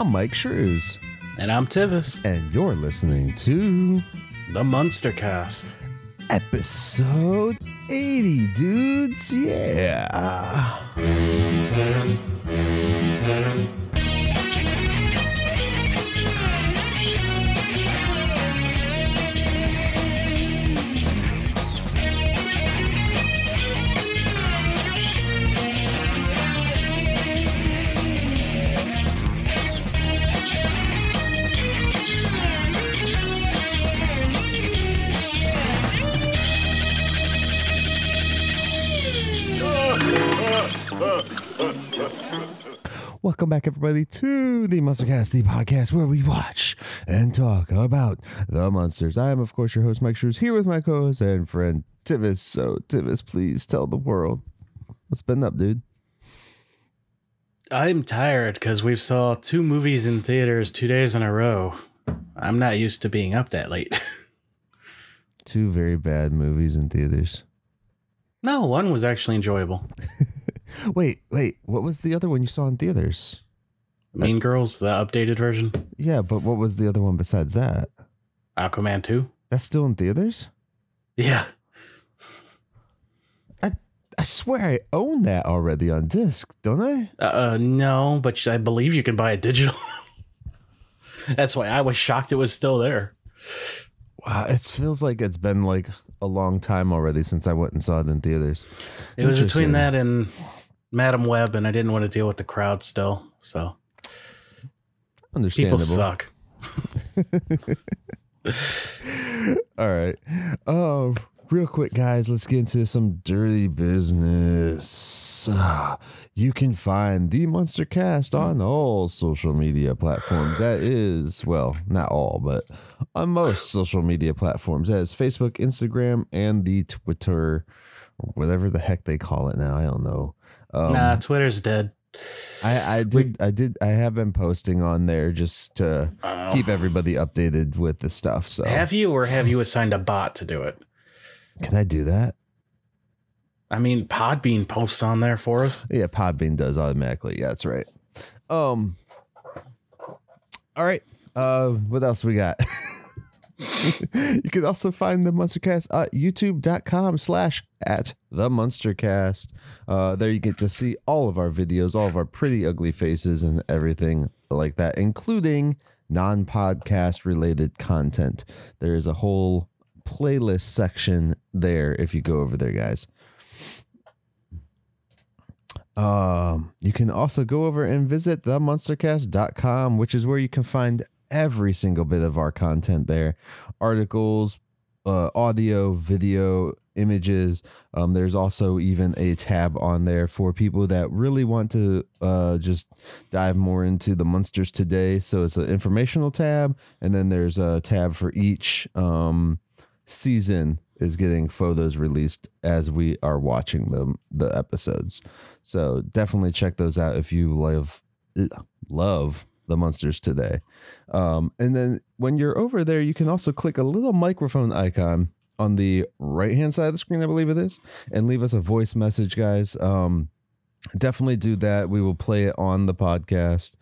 I'm Myke Shrews, And I'm Tivis, and you're listening to the Munster Cast. episode 80, dudes. Yeah. Welcome back, everybody, to the Munstercast, the podcast where we watch and talk about the Munsters. I am, of course, your host, Myke Shrews, here with my co host and friend, Tivis. So, Tivis, please tell the world what's been up, dude. I'm tired because we've saw two movies in theaters two days in a row. I'm not used to being up that late. Two very bad movies in theaters. no, one was actually enjoyable. Wait, wait, what was the other one you saw in theaters? Mean Girls, the updated version. Yeah, but what was the other one besides that? Aquaman 2. That's still in theaters? Yeah. I I swear I own that already on disc, don't I? Uh, uh, no, but I believe you can buy it digital. That's why I was shocked it was still there. Wow, it feels like it's been like a long time already since I went and saw it in theaters. It was between that and Madam Web, and I didn't want to deal with the crowd still. So people Understandable. suck. All right. Oh, real quick, guys, let's get into some dirty business. You can find the Munster Cast on all social media platforms. That is, well, not all, but on most social media platforms. That is Facebook, Instagram, and the Twitter, whatever the heck they call it now. I don't know. Um, nah, Twitter's dead. I, I did I did I have been posting on there just to Oh. keep everybody updated with the stuff. So Have you or have you assigned a bot to do it? can I do that? I mean, Podbean posts on there for us. Yeah, Podbean does automatically. Yeah, that's right. Um all right. Uh what else we got? you can also find the Munstercast at youtube.com slash at the Munstercast. Uh there you get to see all of our videos, all of our pretty ugly faces and everything like that, including non-podcast related content. There is a whole playlist section there if you go over there, guys. Um, you can also go over and visit themunstercast.com, which is where you can find every single bit of our content there articles, uh, audio, video, images. Um, there's also even a tab on there for people that really want to uh, just dive more into the Munsters Today. So it's an informational tab, and then there's a tab for each um, season is getting photos released as we are watching them the episodes. So definitely check those out if you love love the Munsters Today. Um, and then when you're over there, you can also click a little microphone icon on the right hand side of the screen, I believe it is, and leave us a voice message, guys. Um, definitely do that. We will play it on the podcast.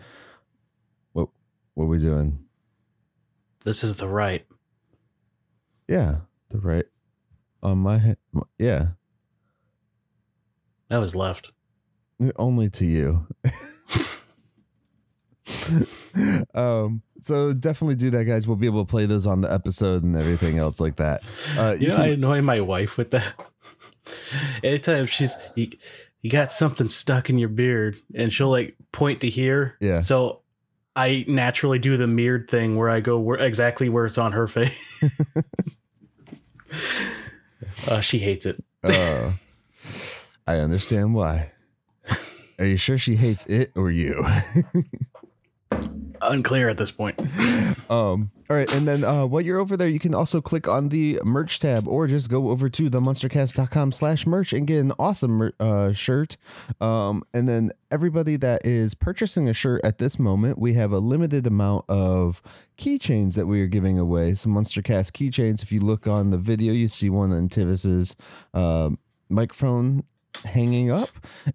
What what are we doing? This is the right. Yeah, the right on my head. Yeah, That was left. only to you. um so definitely do that guys we'll be able to play those on the episode and everything else like that uh You you know, can, I annoy my wife with that. Anytime she's you, you got something stuck in your beard, and she'll like point to here. Yeah. So I naturally do the mirrored thing where I go where exactly where it's on her face. uh, she hates it. uh, i understand why are you sure she hates it or you Unclear at this point. Um, all right, and then uh, while you're over there, you can also click on the merch tab or just go over to the munstercast.com slash merch and get an awesome uh, shirt. Um, and then everybody that is purchasing a shirt at this moment, we have a limited amount of keychains that we are giving away. Some Munstercast keychains. If you look on the video, you see one on Tivis's uh, microphone hanging up,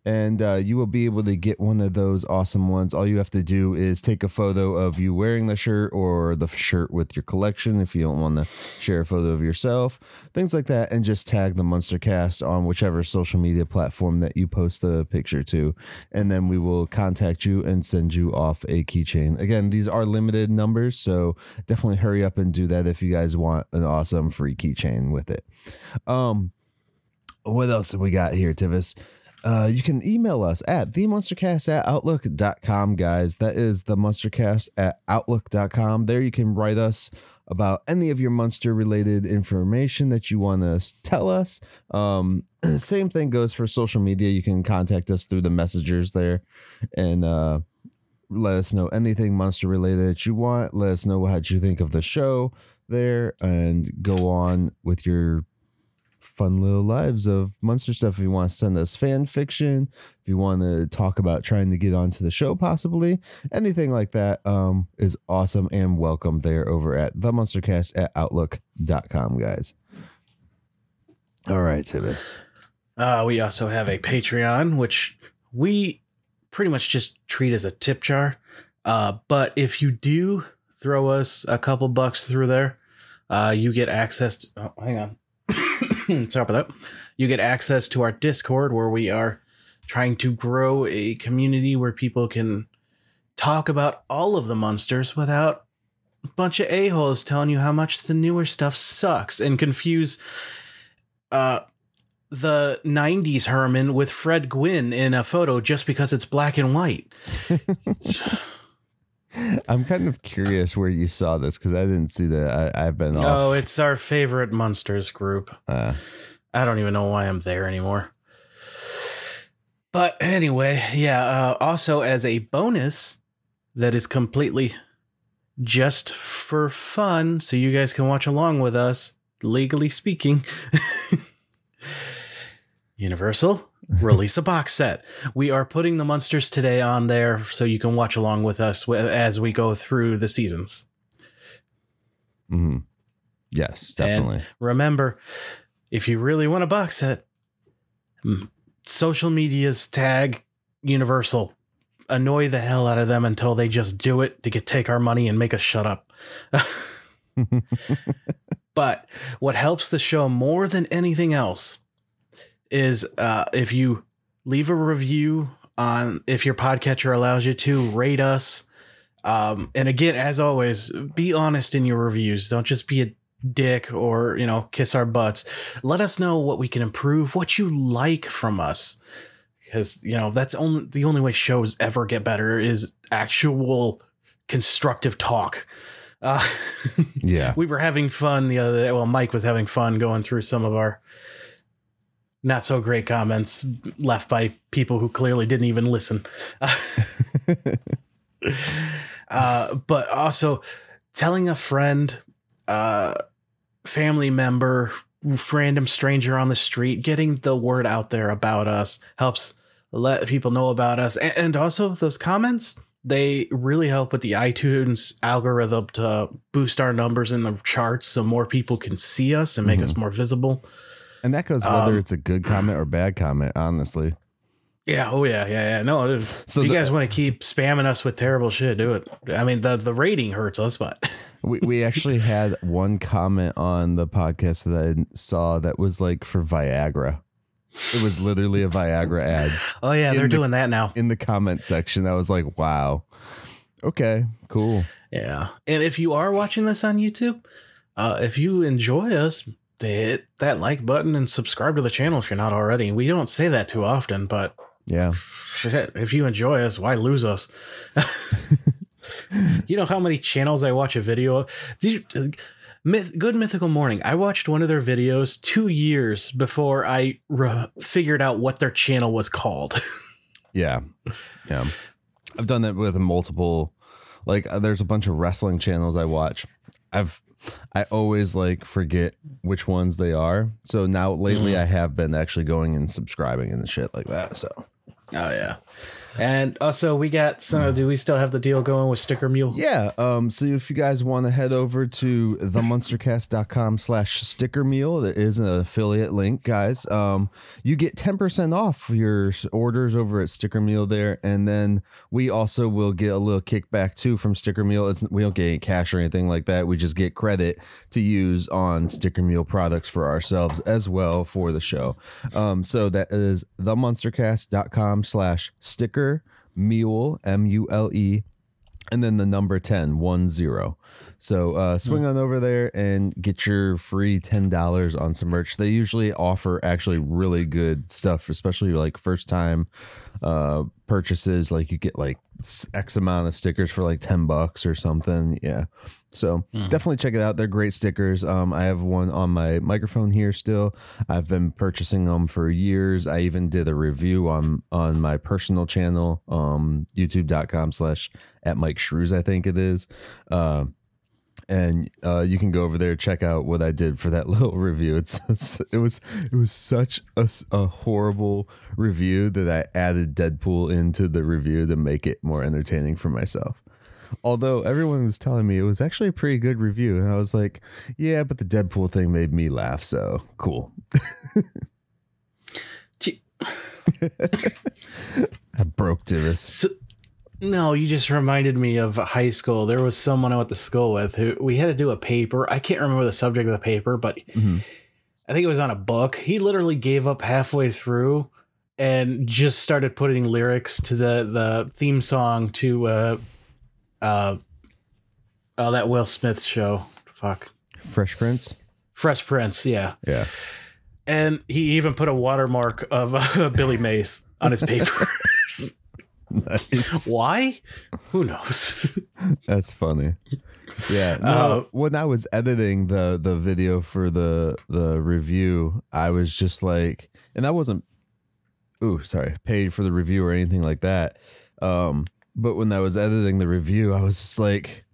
and uh, you will be able to get one of those awesome ones. All you have to do is take a photo of you wearing the shirt or the shirt with your collection if you don't want to share a photo of yourself, things like that, and just tag the Munster Cast on whichever social media platform that you post the picture to, and then we will contact you and send you off a keychain. Again, these are limited numbers, so definitely hurry up and do that if you guys want an awesome free keychain with it. Um, what else have we got here, Tivis? Uh, you can email us at themunstercast at outlook.com, guys. That is the munstercast at outlook.com. There you can write us about any of your Munster related information that you want to tell us. Um, same thing goes for social media. You can contact us through the messengers there and uh, let us know anything Munster related that you want. Let us know what you think of the show there and go on with your fun little lives of Munster stuff. If you want to send us fan fiction, if you want to talk about trying to get onto the show, possibly anything like that, um, is awesome and welcome there over at the munstercast at outlook.com, guys. All right, Tivis. Uh, we also have a Patreon, which we pretty much just treat as a tip jar. Uh, but if you do throw us a couple bucks through there, uh, you get access. To, oh, hang on. Sorry about that. You get access to our Discord where we are trying to grow a community where people can talk about all of the Munsters without a bunch of a-holes telling you how much the newer stuff sucks and confuse uh the 90s Herman with Fred Gwynne in a photo just because it's black and white. I'm kind of curious where you saw this because I didn't see that. I, have been off. Oh, it's our favorite Munsters group. Uh, I don't even know why I'm there anymore. But anyway, yeah. Uh, also, as a bonus, that is completely just for fun, so you guys can watch along with us, legally speaking. Universal release a box set. We are putting the Munsters Today on there so you can watch along with us as we go through the seasons. Mm-hmm. Yes, definitely. And remember, if you really want a box set, social media's tag Universal. Annoy the hell out of them until they just do it to get take our money and make us shut up. but what helps the show more than anything else is uh, if you leave a review on if your podcatcher allows you to rate us. Um, and again, as always, be honest in your reviews. Don't just be a dick or you know kiss our butts. Let us know what we can improve, what you like from us, because you know that's only the only way shows ever get better is actual constructive talk. Uh, yeah, we were having fun the other day. Well, Myke was having fun going through some of our not so great comments left by people who clearly didn't even listen. uh, but also telling a friend, uh, family member, random stranger on the street, getting the word out there about us helps let people know about us. And, and also those comments, they really help with the iTunes algorithm to boost our numbers in the charts so more people can see us and make mm-hmm. us more visible. And that goes whether um, it's a good comment or bad comment, honestly. Yeah. Oh yeah. Yeah. Yeah. No. So you the, guys want to keep spamming us with terrible shit, do it. I mean, the the rating hurts us, but we we actually had one comment on the podcast that I saw that was like for Viagra. It was literally a Viagra ad. Oh yeah, they're the, doing that now in the comment section. I was like, wow. Okay. Cool. Yeah. And if you are watching this on YouTube, uh, if you enjoy us, hit that like button and subscribe to the channel if you're not already. We don't say that too often, but yeah, shit, if you enjoy us, why lose us? you know how many channels I watch a video of? You, Myth, Good Mythical Morning. I watched one of their videos two years before I re- figured out what their channel was called. yeah, yeah, I've done that with multiple. Like, uh, there's a bunch of wrestling channels I watch. I've I always like forget which ones they are. So now lately mm. I have been actually going and subscribing and shit like that. So Oh yeah. And also, we got some. Do we still have the deal going with Sticker Mule? Yeah. Um, so if you guys want to head over to themunstercast.com slash sticker mule, there is an affiliate link, guys. Um, you get 10% off your orders over at Sticker Mule there. And then we also will get a little kickback too from Sticker Mule. It's, we don't get any cash or anything like that. We just get credit to use on Sticker Mule products for ourselves as well for the show. Um, so that is themunstercast.com slash sticker mule, M U L E and then the number 10 one zero. So uh swing on over there and get your free $10 on some merch. They usually offer actually really good stuff especially like first time uh purchases like you get like x amount of stickers for like 10 bucks or something yeah. So definitely check it out they're great stickers um i have one on my microphone here still i've been purchasing them for years i even did a review on on my personal channel um youtube.com slash at myke shrews i think it is uh, and uh, you can go over there check out what I did for that little review. It's it was it was such a, a, horrible review that I added Deadpool into the review to make it more entertaining for myself. Although everyone was telling me it was actually a pretty good review, and I was like, "Yeah, but the Deadpool thing made me laugh, so cool." I broke Tivis. So, no, you just reminded me of high school. There was someone I went to school with who we had to do a paper. I can't remember the subject of the paper, but I think it was on a book. He literally gave up halfway through and just started putting lyrics to the the theme song to uh uh oh that Will Smith show. Fuck. Fresh Prince. Fresh Prince, yeah. Yeah, And he even put a watermark of uh, Billy Mays on his paper. Nice. Why? Who knows? That's funny. Yeah. No, Uh, when I was editing the the video for the the review, I was just like, and I wasn't, ooh, sorry, paid for the review or anything like that. Um, but when I was editing the review, I was just like,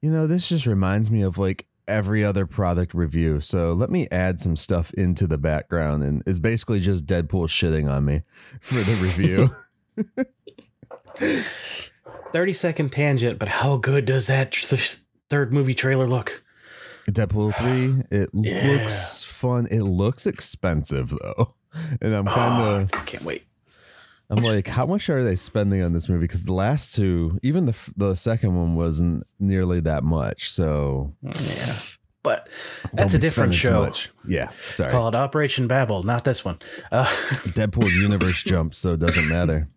you know, this just reminds me of like every other product review. So let me add some stuff into the background, and it's basically just Deadpool shitting on me for the review. 30 second tangent, but how good does that th- third movie trailer look? Deadpool 3, it Yeah. looks fun. It looks expensive though. And I'm kind Oh, of I can't wait. I'm like how much are they spending on this movie cuz the last two, even the the second one wasn't nearly that much. So Yeah. But that's a different show. Yeah, sorry. called Operation Babel, not this one. Uh, Deadpool universe jumps so it doesn't matter.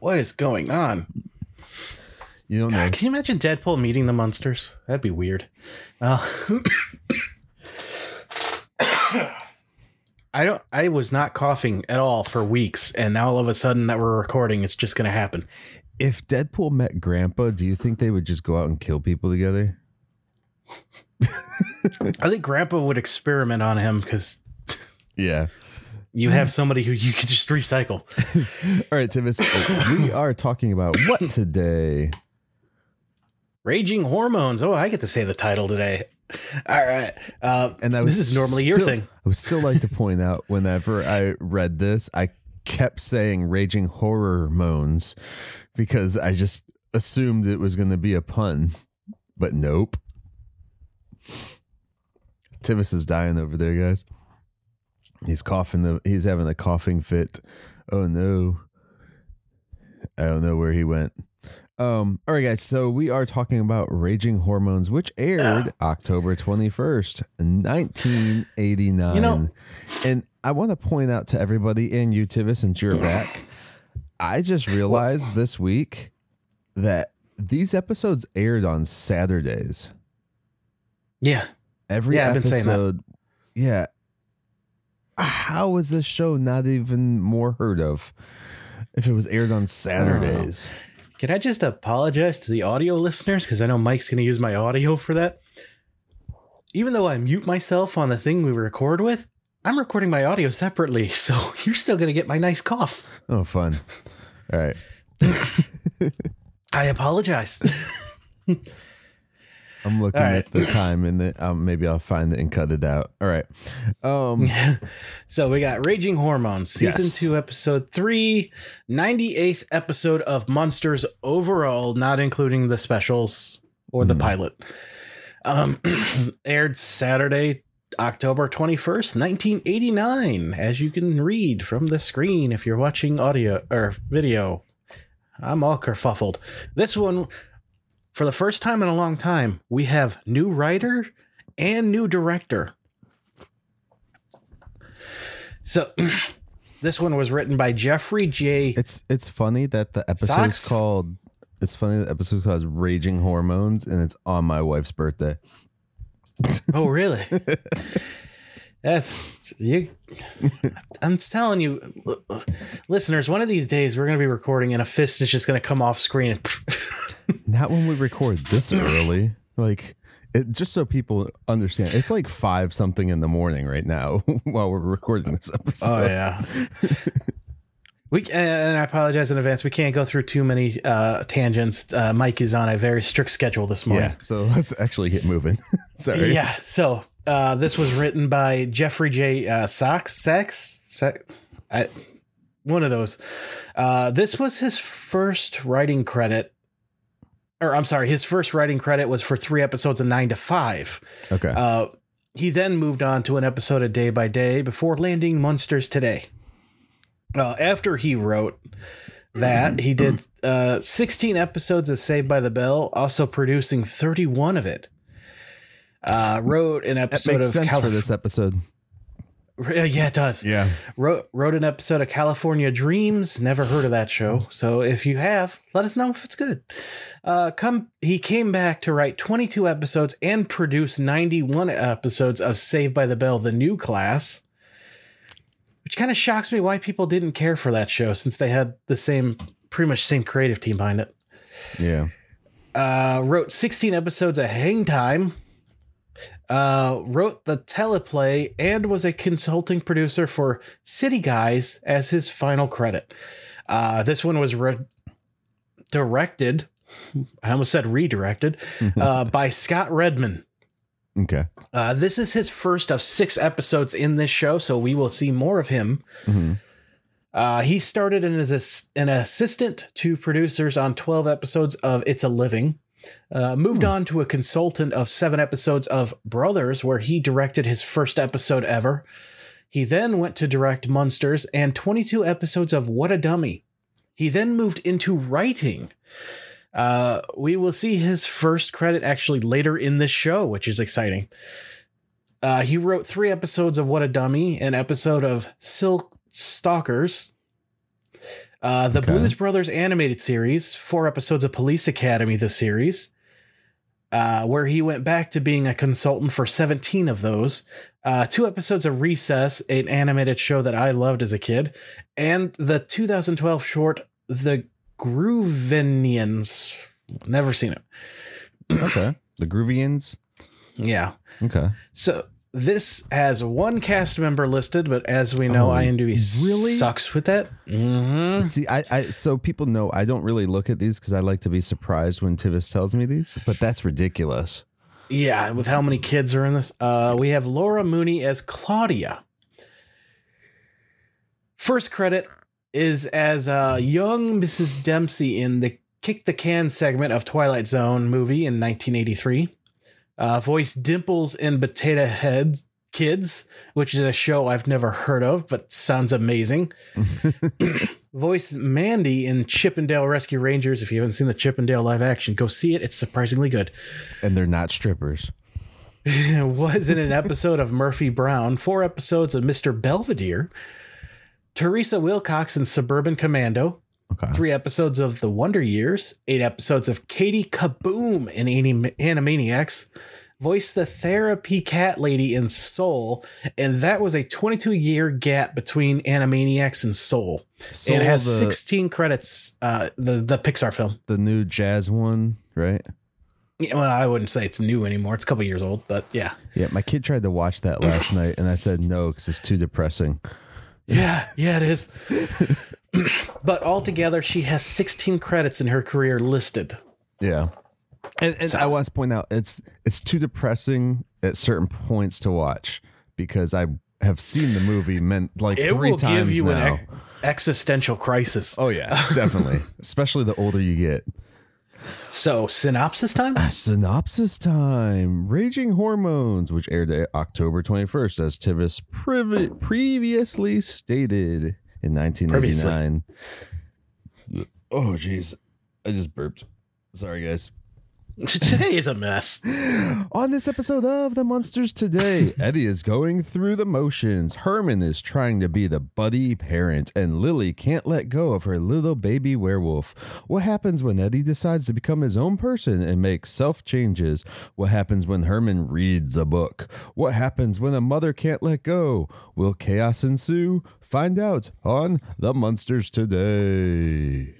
What is going on? You don't know. Can you imagine Deadpool meeting the monsters? That'd be weird. Uh, I don't. I was not coughing at all for weeks, and now all of a sudden that we're recording, it's just going to happen. If Deadpool met Grandpa, do you think they would just go out and kill people together? I think Grandpa would experiment on him because Yeah. You have somebody who you can just recycle. All right, Tivis, we are talking about what today? Raging hormones. Oh, I get to say the title today. All right. Uh, And I this is normally your thing. I would still like to point out whenever I read this, I kept saying raging horror moans because I just assumed it was going to be a pun, but nope. Tivis is dying over there, guys. He's coughing. The, he's having a coughing fit. Oh no. I don't know where he went. Um, all right, guys. So we are talking about Raging Hormones, which aired October 21st, 1989. You know- and I want to point out to everybody and you, Tivis, since you're back, I just realized this week that these episodes aired on Saturdays. Yeah. Every Yeah, I've been saying that. episode. Yeah. How is this show not even more heard of if it was aired on Saturdays? Can I just apologize to the audio listeners? Because I know Myke's going to use my audio for that. Even though I mute myself on the thing we record with, I'm recording my audio separately. So you're still going to get my nice coughs. Oh, fun. All right. I apologize. I'm looking right. at the time and the, um, maybe I'll find it and cut it out. All right. Um, So we got Raging Hormones, season Yes. 2, episode 3, 98th episode of Munsters overall, not including the specials or the pilot. Um, aired Saturday, October 21st, 1989, as you can read from the screen if you're watching audio or video. I'm all kerfuffled. This one, for the first time in a long time, we have new writer and new director. So this one was written by Jeffrey J. it's it's funny that the episode's Socks? called. It's funny that the episode's called "Raging Hormones" and it's on my wife's birthday. Oh, really? That's you. I'm telling you, listeners. One of these days, we're going to be recording, and a fist is just going to come off screen. Not when we record this early. Like, it, just so people understand, it's like five something in the morning right now while we're recording this episode. oh yeah. We and I apologize in advance. We can't go through too many uh, tangents. Uh, Myke is on a very strict schedule this morning. yeah. So let's actually get moving. Sorry. Yeah. So uh, this was written by Jeffrey J. Uh. Sachs. Sachs? I, one of those. Uh, this was his first writing credit. Or I'm sorry, his first writing credit was for three episodes of Nine to Five. Okay. Uh, he then moved on to an episode of Day by Day before landing Munsters Today. Uh, after he wrote that, he did uh, 16 episodes of Saved by the Bell, also producing 31 of it. Uh, wrote an that episode makes of sense Calif- for this episode. Yeah, it does. Yeah. Wrote wrote an episode of California Dreams. Never heard of that show. So if you have, let us know if it's good. Uh, come. He came back to write 22 episodes and produce 91 episodes of Saved by the Bell: The New Class. Which kind of shocks me why people didn't care for that show since they had the same, pretty much same creative team behind it. Yeah. Uh, wrote 16 episodes of Hang Time. Uh, wrote the teleplay and was a consulting producer for City Guys as his final credit. Uh, this one was re- directed, I almost said redirected, uh, by Scott Redman. Okay. Uh, this is his first of six episodes in this show, so we will see more of him. Mhm. Uh, he started in as an assistant to producers on 12 episodes of It's a Living. Uh, moved on to a consultant of seven episodes of Brothers, where he directed his first episode ever. He then went to direct Munsters and 22 episodes of What a Dummy. He then moved into writing. Uh, we will see his first credit actually later in this show, which is exciting. Uh, he wrote three episodes of What a Dummy, an episode of Silk Stalkers, uh, the Okay. Blues Brothers animated series, four episodes of Police Academy, the series, uh, where he went back to being a consultant for 17 of those, uh, two episodes of Recess, an animated show that I loved as a kid, and the 2012 short, The Groovenians. Never seen it. Okay. The Groovians. Yeah. Okay. So this has one cast member listed, but as we know, Oh, IMDb really? sucks with that. hmm See, I, I, so people know I don't really look at these because I like to be surprised when Tivis tells me these, but that's ridiculous. Yeah, with how many kids are in this, uh, we have Laura Mooney as Claudia. First credit is as uh, young Mrs. Dempsey in the Kick the Can segment of Twilight Zone movie in 1983. Uh, voiced Dimples in Potato Heads Kids, which is a show I've never heard of, but sounds amazing. voiced Mandy in Chippendale Rescue Rangers. If you haven't seen the Chippendale live action, go see it. It's surprisingly good. And they're not strippers. was in an episode of Murphy Brown, four episodes of Mr. Belvedere, Teresa Wilcox in Suburban Commando, Okay. three episodes of The Wonder Years, eight episodes of Katie Kaboom in Anim- Animaniacs, voiced the therapy cat lady in Soul, and that was a 22 year gap between Animaniacs and Soul. Soul, it has the, 16 credits, uh, the, the Pixar film. the new jazz one, right? Yeah, well, I wouldn't say it's new anymore. It's a couple years old, but yeah. Yeah, my kid tried to watch that last night, and I said no because it's too depressing. Yeah, yeah, it is. but altogether, she has 16 credits in her career listed. Yeah. And, and I want to point out it's it's too depressing at certain points to watch because I have seen the movie meant like It three will times give you now. an ex- existential crisis. oh yeah, definitely. Especially the older you get. So, synopsis time? Uh, synopsis time. Raging Hormones, which aired October 21st, as Tivis privi- previously stated in 1989. Oh, jeez. I just burped. Sorry, guys. Today is a mess. On this episode of The Munsters Today, Eddie is going through the motions. Herman is trying to be the buddy parent, and Lily can't let go of her little baby werewolf. What happens when Eddie decides to become his own person and make self changes? What happens when Herman reads a book? What happens when a mother can't let go? Will chaos ensue? Find out on The Munsters Today.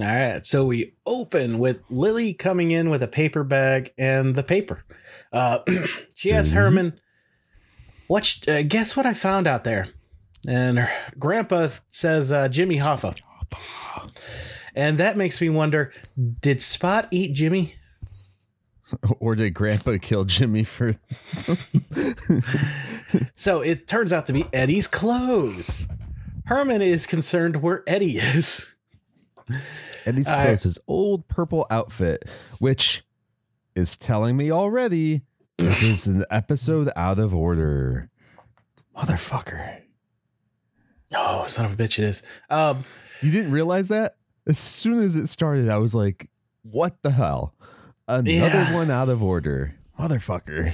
All right. So, we open with Lily coming in with a paper bag and the paper. Uh, she asks Herman, what, sh- uh, guess what I found out there? And her grandpa says, uh, Jimmy Hoffa. And that makes me wonder did Spot eat Jimmy? Or did Grandpa kill Jimmy for So it turns out to be Eddie's clothes. Herman is concerned where Eddie is. Eddie's I- clothes, his old purple outfit, which is telling me already this is an episode out of order. Motherfucker. Oh, son of a bitch, it is. Um, You didn't realize that? As soon as it started, I was like, what the hell? Another Yeah. one out of order. Motherfucker.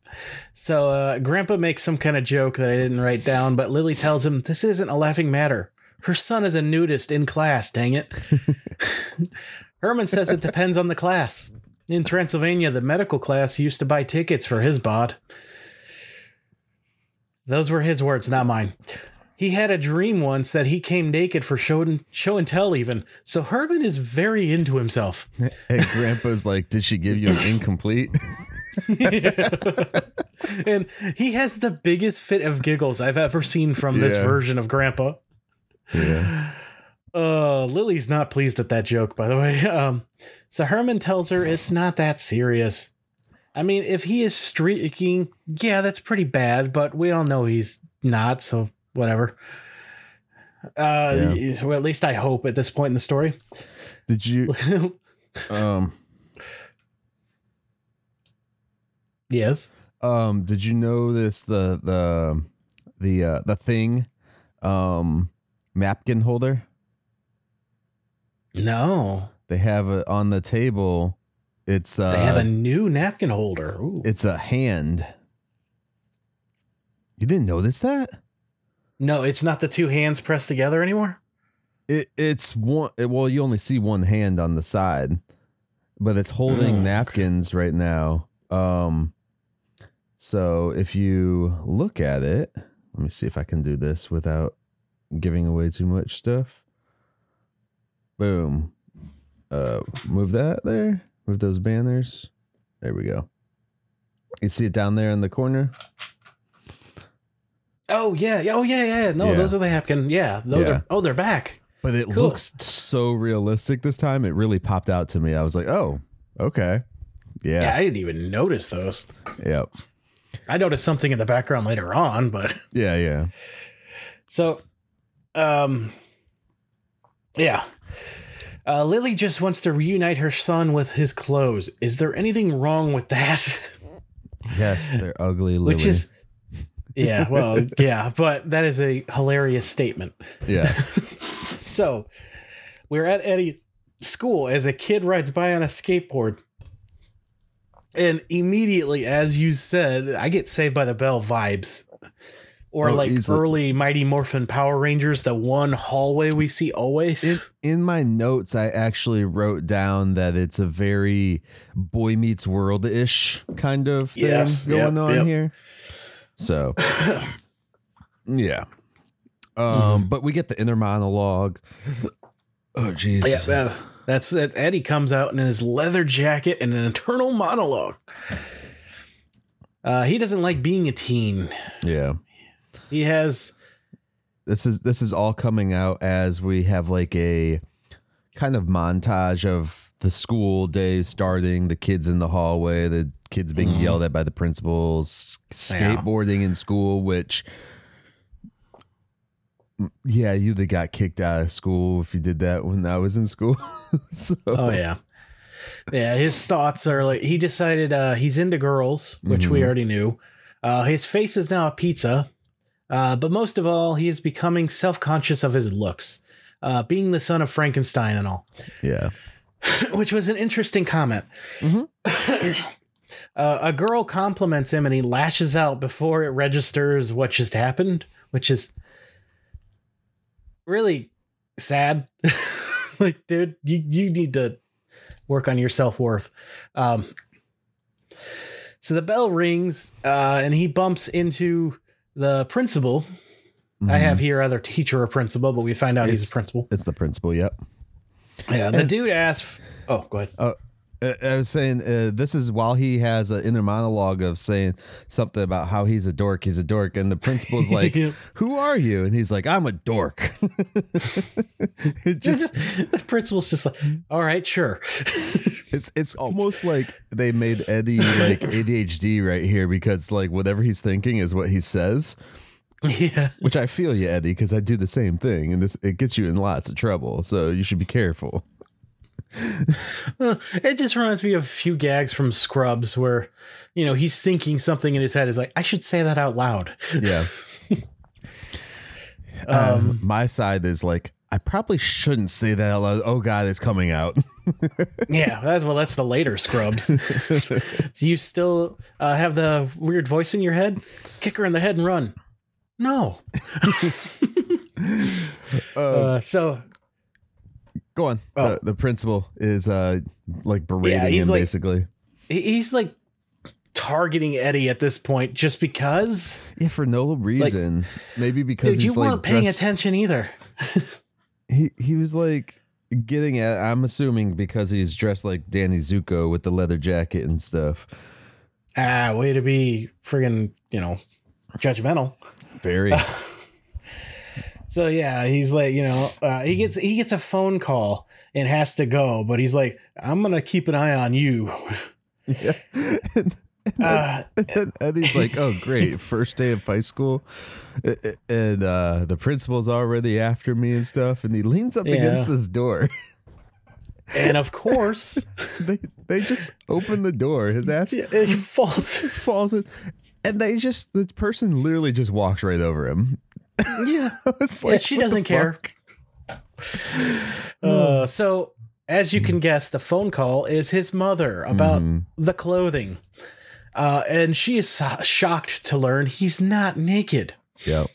so uh, Grandpa makes some kind of joke that I didn't write down, but Lily tells him this isn't a laughing matter. Her son is a nudist in class, dang it. Herman says it depends on the class. In Transylvania, the medical class used to buy tickets for his bod. Those were his words, not mine. He had a dream once that he came naked for show and, show and tell, even. So Herman is very into himself. And Grandpa's like, did she give you an incomplete? and he has the biggest fit of giggles I've ever seen from this version of Grandpa. Yeah. Uh, Lily's not pleased at that joke, by the way. Um, so Herman tells her it's not that serious. I mean, if he is streaking, yeah, that's pretty bad, but we all know he's not, so whatever. Uh, well, at least I hope at this point in the story. Did you um yes. um did you notice the the the uh the thing um napkin holder? No, They have it on the table. It's uh they have a new napkin holder. Ooh. it's a hand. You didn't notice that? No, it's not the two hands pressed together anymore. It it's one it- well you only see one hand on the side, but it's holding napkins right now. Um so if you look at it, let me see if I can do this without giving away too much stuff. Boom. Uh move that there. Move those banners. There we go. You see it down there in the corner? Oh yeah, yeah, oh yeah, yeah. No, Yeah. those are the napkin. Yeah, those Yeah. are. Oh, they're back. But it Cool. looks so realistic this time. It really popped out to me. I was like, "Oh, okay, Yeah. yeah, I didn't even notice those. yep, I noticed something in the background later on, but yeah, yeah." so, um, yeah. Uh, Lily just wants to reunite her son with his clothes. Is there anything wrong with that? Yes, they're ugly. Lily. Which is, yeah, well, yeah, but that is a hilarious statement. yeah, So, we're at Eddie's school as a kid rides by on a skateboard. And immediately, as you said, I get Saved by the Bell vibes. Or Oh, like easily. early Mighty Morphin Power Rangers, the one hallway we see always. in, in my notes, I actually wrote down that it's a very Boy Meets World ish kind of thing Yes, going yep, on yep. here. So, yeah. Um, but we get the inner monologue. Oh, jeez. yeah, uh, that's that. Eddie comes out in his leather jacket and an internal monologue. Uh, he doesn't like being a teen. yeah. He has this is this is all coming out as we have like a kind of montage of the school day starting, the kids in the hallway, the kids being Mhm. yelled at by the principals, Yeah. skateboarding in school, which yeah, you'd have got kicked out of school if you did that when I was in school. so, Oh yeah. Yeah, his thoughts are like he decided uh he's into girls, which we Mhm. already knew. Uh his face is now a pizza. Uh but most of all, he is becoming self-conscious of his looks. Uh being the son of Frankenstein and all. yeah. which was an interesting comment. Mhm. uh, a girl compliments him and he lashes out before it registers what just happened, which is really sad. like, dude, you, you need to work on your self worth. Um, so the bell rings uh, and he bumps into the principal. I have here either teacher or principal, but we find out he's It's- a principal. It's the principal, yep. Yeah, the dude asks. Oh, go ahead. Uh, I was saying uh, this is while he has an inner monologue of saying something about how he's a dork, he's a dork, and the principal's like. "Who are you?" And he's like, "I'm a dork." just the principal's just like, all right, sure. It's it's almost like they made Eddie like ADHD right here because like whatever he's thinking is what he says. yeah. Which I feel you, Eddie, because I do the same thing, and this it gets you in lots of trouble. So you should be careful. Uh, It just reminds me of a few gags from Scrubs where, you know, he's thinking something in his head is like, I should say that out loud. Yeah. um, my side is like, I probably shouldn't say that out loud. Oh God, it's coming out. yeah, that's well, that's the later Scrubs. Do you still uh, have the weird voice in your head? Kick her in the head and run. No. uh, so Go on. Oh. The, the principal is uh like berating Yeah, him like- basically. he's like targeting Eddie at this point just because. Yeah, for no reason. Maybe because Dude, he's you like weren't paying dressed- attention either. He he was like getting at I'm assuming because he's dressed like Danny Zuko with the leather jacket and stuff. Ah, way to be friggin', you know, judgmental. Very So yeah, he's like, you know, uh, he gets he gets a phone call and has to go, but he's like, I'm gonna keep an eye on you. yeah. and, Uh, and Eddie's like, "Oh, great, first day of high school," and uh, the principal's already after me and stuff. And he leans up Yeah. against this door. and of course, they they just open the door. His ass it falls. falls in, and they just the person literally just walks right over him. Yeah, It's yeah, like, she doesn't care. Uh, so as you can guess, the phone call is his mother about Mhm. the clothing, uh, and she is shocked to learn he's not naked. Yep.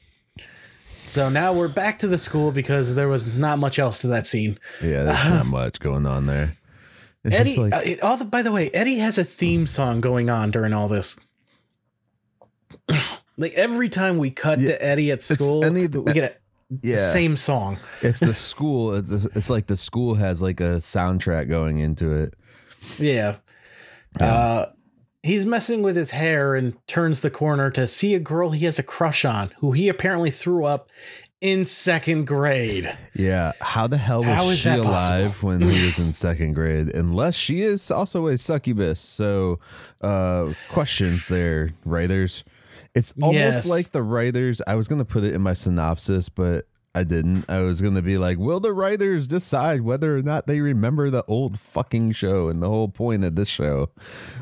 So now we're back to the school because there was not much else to that scene. Yeah, there's not much going on there. It's Eddie, like, uh, all the, by the way, Eddie has a theme song going on during all this. like every time we cut Yeah, to Eddie at school, any we get a yeah, same song. it's the school. It's, it's like the school has like a soundtrack going into it. Yeah. Uh, he's messing with his hair and turns the corner to see a girl he has a crush on, who he apparently threw up in second grade. Yeah, how the hell was How she alive possible? when he was in second grade? Unless she is also a succubus. So, uh, questions there, writers. It's almost Yes. like the writers. I was gonna put it in my synopsis, but I didn't. I was gonna be like, will the writers decide whether or not they remember the old fucking show? And the whole point of this show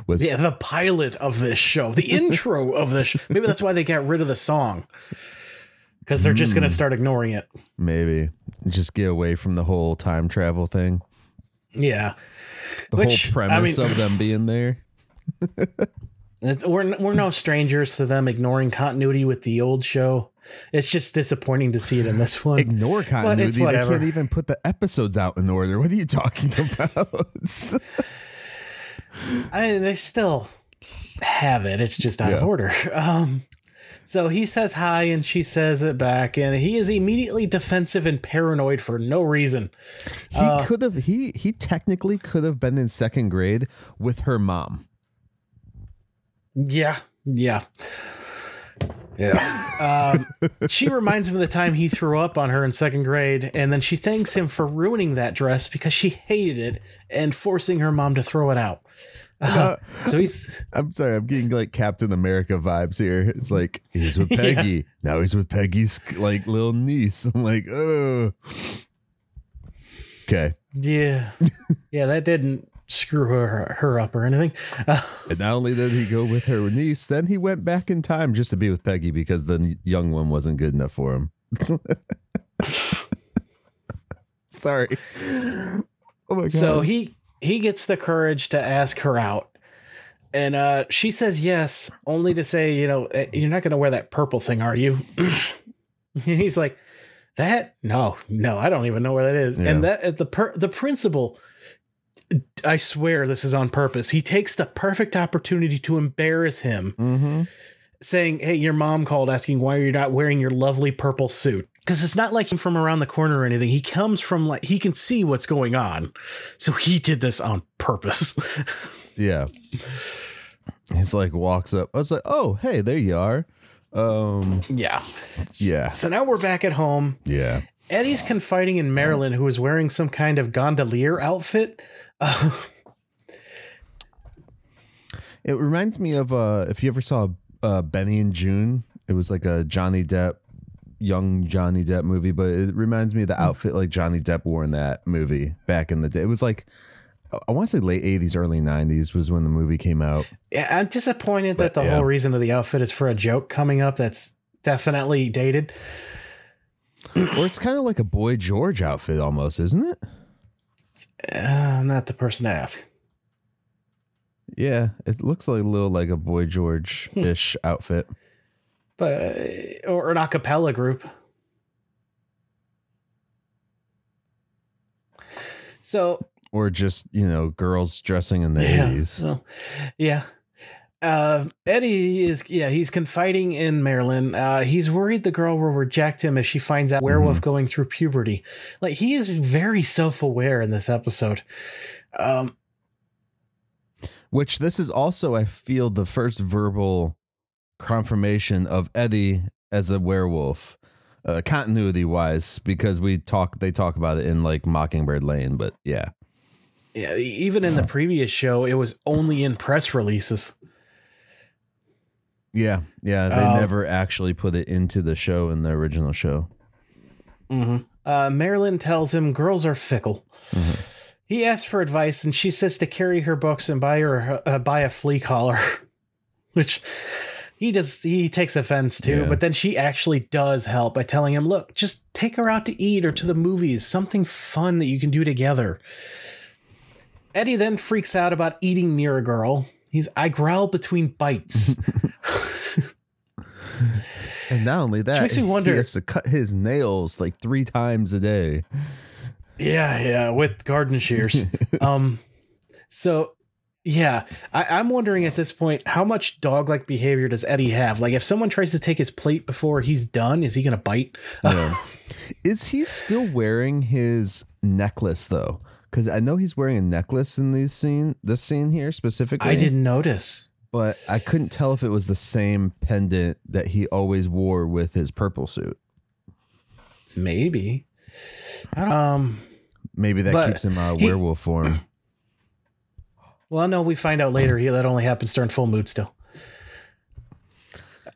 was Yeah, the pilot of this show, the intro of this. Sh- Maybe that's why they got rid of the song. Because they're just going to mm. start ignoring it. maybe just get away from the whole time travel thing. Yeah. The Which, whole I premise mean- of them being there. It's, we're, we're no strangers to them ignoring continuity with the old show. It's just disappointing to see it in this one. ignore continuity. They can't even put the episodes out in order. What are you talking about? I, they still have it. It's just out of order. Um, so he says hi and she says it back, and he is immediately defensive and paranoid for no reason. he Uh, could have. He he technically could have been in second grade with her mom. Yeah, yeah. Yeah. Um, she reminds him of the time he threw up on her in second grade, and then she thanks him for ruining that dress because she hated it and forcing her mom to throw it out. Uh, so he's. I'm sorry, I'm getting like Captain America vibes here. It's like he's with Peggy. Yeah. Now he's with Peggy's like little niece. I'm like, oh. Okay. Yeah. Yeah, that didn't screw her her up or anything. Uh, and not only did he go with her niece, then he went back in time just to be with Peggy because the young one wasn't good enough for him. Sorry. Oh my god. So he he gets the courage to ask her out. And uh, she says yes, only to say, you know, eh, you're not going to wear that purple thing, are you? he's like, that? No, no, I don't even know where that is. Yeah. And that the per, the principal, I swear this is on purpose. He takes the perfect opportunity to embarrass him, mm-hmm. saying, "Hey, your mom called asking why you're not wearing your lovely purple suit." because it's not like him from around the corner or anything. He comes from like he can see what's going on, so he did this on purpose. yeah, he's like walks up. I was like, oh hey, there you are. Um, yeah, yeah. So now we're back at home. Yeah. Eddie's confiding in Marilyn, who is wearing some kind of gondolier outfit. Uh, it reminds me of uh, if you ever saw uh, Benny and Joon, It was like a Johnny Depp young Johnny Depp movie, but it reminds me of the outfit like Johnny Depp wore in that movie back in the day. It was like I want to say late eighties, early nineties was when the movie came out. Yeah, I'm disappointed but, that the yeah. whole reason of the outfit is for a joke coming up that's definitely dated. Or it's kind of like a boy George outfit almost, isn't it? Uh, I'm not the person to ask. Yeah, it looks like a little like a boy George ish outfit but uh, or an acapella group. So or just you know girls dressing in the yeah, 80s so, yeah uh, Eddie is yeah he's confiding in Marilyn. Uh, he's worried the girl will reject him if she finds out werewolf mm-hmm. going through puberty. Like he is very self aware in this episode. Um, which this is also I feel the first verbal confirmation of Eddie as a werewolf, uh, continuity wise, because we talk they talk about it in like Mockingbird Lane, but yeah. Yeah, even in the previous show, it was only in press releases. Yeah, yeah, they um, never actually put it into the show in the original show. Mm-hmm. Uh, Marilyn tells him girls are fickle. Mm-hmm. He asks for advice, and she says to carry her books and buy her uh, buy a flea collar, which he does he takes offense too yeah. but then she actually does help by telling him look just take her out to eat or to the movies something fun that you can do together eddie then freaks out about eating near a girl he's i growl between bites and not only that makes me wonder he has to cut his nails like three times a day yeah yeah with garden shears um so yeah, I, am wondering at this point how much dog like behavior does Eddie have? Like, if someone tries to take his plate before he's done, is he going to bite? Yeah. is he still wearing his necklace though? Because I know he's wearing a necklace in these scene, this scene here specifically. I didn't notice, but I couldn't tell if it was the same pendant that he always wore with his purple suit. Maybe. Um. Maybe that keeps him a werewolf form. Well, no, we find out later he, that only happens during full mood still.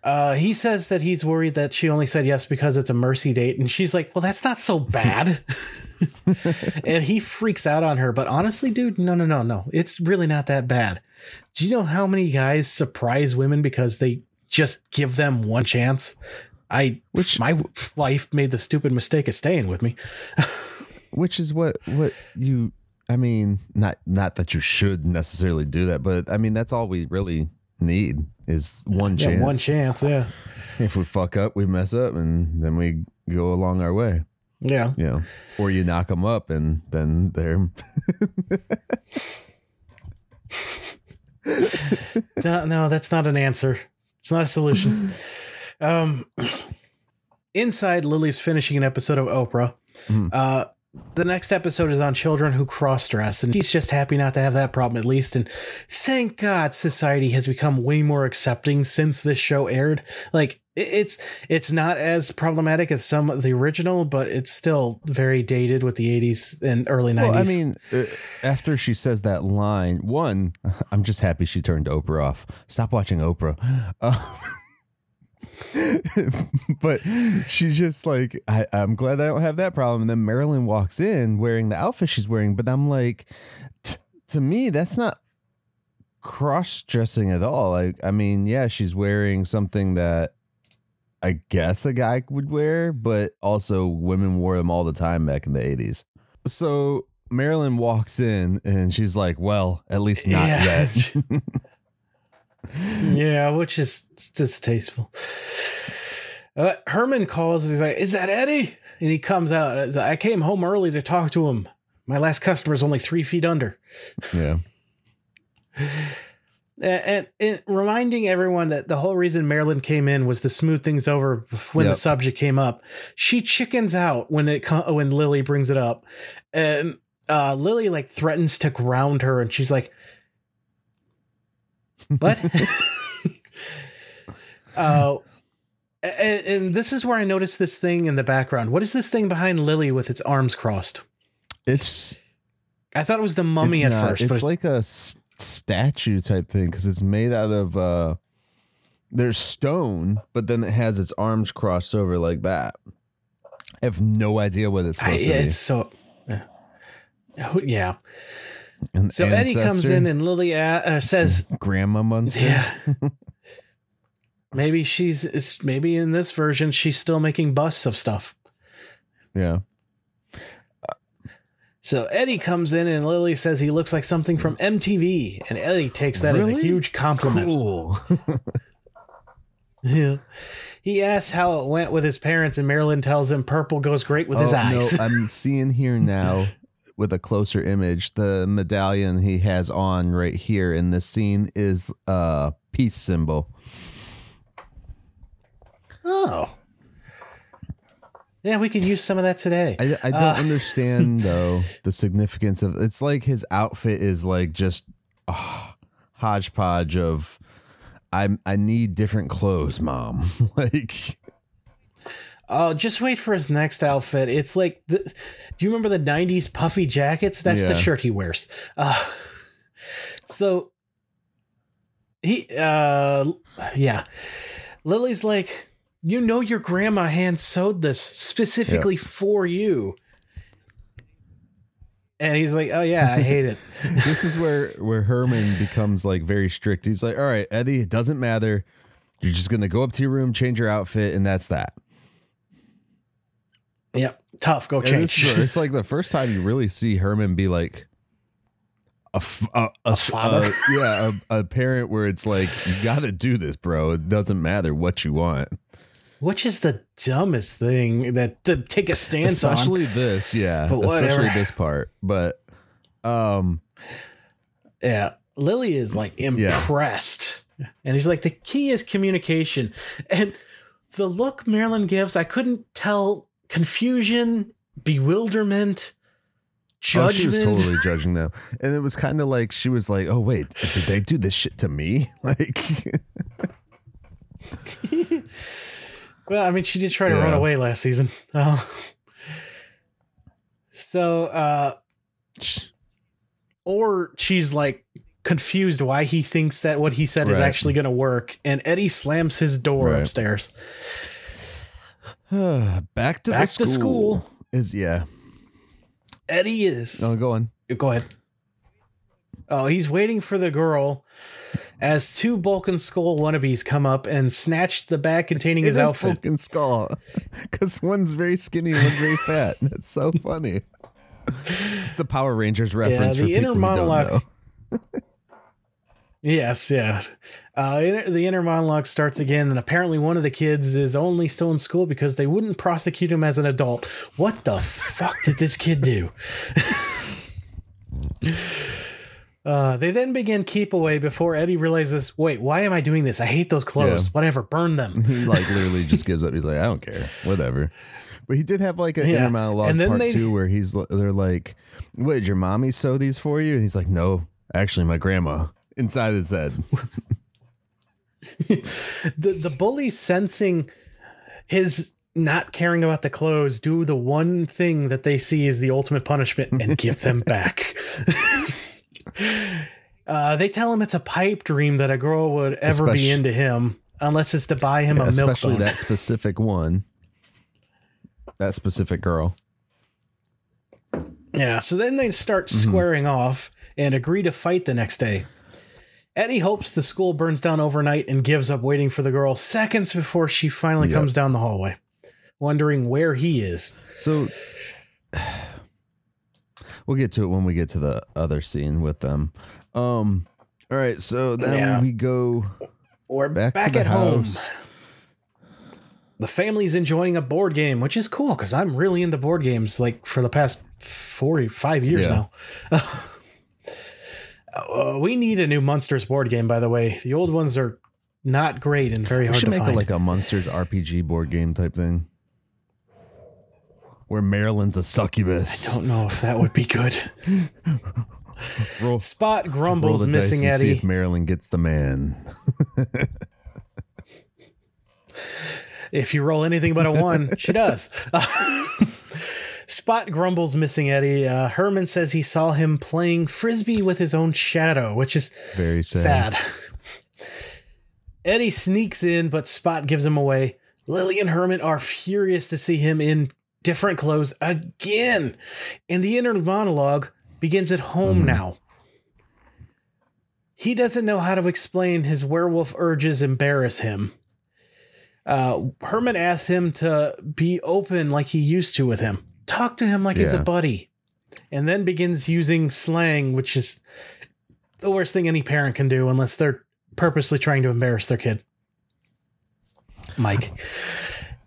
Uh, he says that he's worried that she only said yes because it's a mercy date, and she's like, "Well, that's not so bad." and he freaks out on her, but honestly, dude, no, no, no, no, it's really not that bad. Do you know how many guys surprise women because they just give them one chance? I, which my wife made the stupid mistake of staying with me. which is what what you I mean, not not that you should necessarily do that, but I mean that's all we really need is one yeah, chance. One chance, yeah. If we fuck up, we mess up, and then we go along our way. Yeah, you know, or you knock them up, and then they're. no, no, that's not an answer. It's not a solution. um, inside, Lily's finishing an episode of Oprah. Mm. Uh, the next episode is on children who cross dress, and she's just happy not to have that problem at least. And thank God society has become way more accepting since this show aired. Like, It- It's it's not as problematic as some of the original, but it's still very dated with the 80s and early 90s. Well, I mean, uh, after she says that line, one, I'm just happy she turned Oprah off. Stop watching Oprah. Uh, but she's just like, I, I'm glad I don't have that problem. And then Marilyn walks in wearing the outfit she's wearing, but I'm like, t- to me, that's not cross dressing at all. Like, I mean, yeah, she's wearing something that I guess a guy would wear, but also women wore them all the time back in the 80s. So Marilyn walks in and she's like, Well, at least not Yeah. yet. yeah, which is distasteful. Uh, Herman calls. He's like, "Is that Eddie?" And he comes out. I came home early to talk to him. My last customer is only three feet under. yeah. And, and, reminding everyone that the whole reason Marilyn came in was to smooth things over when the subject came up. She chickens out when it when Lily brings it up, and uh, Lily like threatens to ground her, and she's like, "What?" uh, and, and this is where I noticed this thing in the background. What is this thing behind Lily with its arms crossed? It's I thought it was the mummy it's at not- first, It's but like a statue type thing because it's made out of uh there's stone, but then it has its arms crossed over like that. I have no idea what it's I, supposed to be. it's so. yeah. Oh, yeah. An So Eddie comes in and Lily uh, uh, says, Grandma Munster. "Yeah, maybe she's it's, maybe in this version she's still making busts of stuff." Yeah. So Eddie comes in and Lily says he looks like something from MTV, and Eddie takes that as a huge compliment. Cool. Yeah. He asks how it went with his parents, and Marilyn tells him purple goes great with his Oh, eyes. No, I'm seeing here now with a closer image. The medallion he has on right here in this scene is a peace symbol. oh. Yeah, we could use some of that today. I, I don't Uh, understand though the significance of it's like his outfit is like just a hodgepodge of I I need different clothes, mom. like Oh, just wait for his next outfit. It's like, the, do you remember the '90s puffy jackets? That's the shirt he wears. Uh, so he, uh, yeah, Lily's like, you know, your grandma hand sewed this specifically for you, and he's like, oh yeah, I hate it. this is where where Herman becomes like very strict. He's like, "All right, Eddie, it doesn't matter. You're just going to go up to your room, change your outfit and that's that." yep, tough. Go change. where it's like the first time you really see Herman be like a, father? a- yeah, a, a parent where it's like you got to do this, bro. It doesn't matter what you want. Which is the dumbest thing that to take a stance on. Especially this, yeah. But whatever. Especially this part. But um Yeah. Lily is like impressed. And he's like, the key is communication. And the look Marilyn gives, I couldn't tell confusion, bewilderment, oh, she was totally judging them. And it was kind of like she was like, "Oh wait, did they do this shit to me?" Like well, I mean, she did try to run away last season. Oh. So, uh, or she's like confused why he thinks that what he said is actually going to work. And Eddie slams his door Right. upstairs. back to Back the to school. school. Is yeah. Eddie is. Oh, go on. Go ahead. Oh, he's waiting for the girl as two Bulk and Skull wannabes come up and snatch the bag containing It his is outfit. Vulcan skull because one's very skinny, and one's very fat. That's so funny. It's a Power Rangers reference the for inner people who don't monologue-. Yes, yeah. Uh, inter- the inner monologue starts again, and apparently one of the kids is only still in school because they wouldn't prosecute him as an adult. What the fuck did this kid do? uh, they then begin keep away before Eddie realizes, wait, why am I doing this? I hate those clothes. Yeah. Whatever, burn them. He like literally just gives up. He's like, I don't care, whatever. But he did have like an Yeah. inner monologue And then part they- two where he's they're like, "What did your mommy sew these for you?" And he's like, "No, actually, my grandma." Inside his head, the the bully sensing his not caring about the clothes do the one thing that they see is the ultimate punishment and give them back. uh, they tell him it's a pipe dream that a girl would ever be into him unless it's to buy him a milk especially bone. that specific one. That specific girl. Yeah, so then they start Mm-hmm. squaring off and agree to fight the next day. Eddie hopes the school burns down overnight and gives up waiting for the girl seconds before she finally Yep. comes down the hallway, wondering where he is. So we'll get to it when we get to the other scene with them. Um all right, so then Yeah. we go We're back, back, at home. The family's enjoying a board game, which is cool because I'm really into board games like for the past four, five years Yeah. now. Uh, we need a new Munsters board game, by the way. The old ones are not great and very We hard should to make find. it like a Munsters RPG board game type thing. Where Marilyn's a succubus. I don't know if that would be good. roll, Spot grumbles missing and see Eddie. if Marilyn gets the man. If you roll anything but a one, she does. Spot grumbles missing Eddie. Uh, Herman says he saw him playing frisbee with his own shadow, which is Very sad. sad. Eddie sneaks in, but Spot gives him away. Lily and Herman are furious to see him in different clothes again. And the inner monologue begins at home now. He doesn't know how to explain his werewolf urges embarrass him. Uh, Herman asks him to be open like he used to with him. Talk to him like he's a buddy. And then begins using slang, which is the worst thing any parent can do unless they're purposely trying to embarrass their kid. Myke.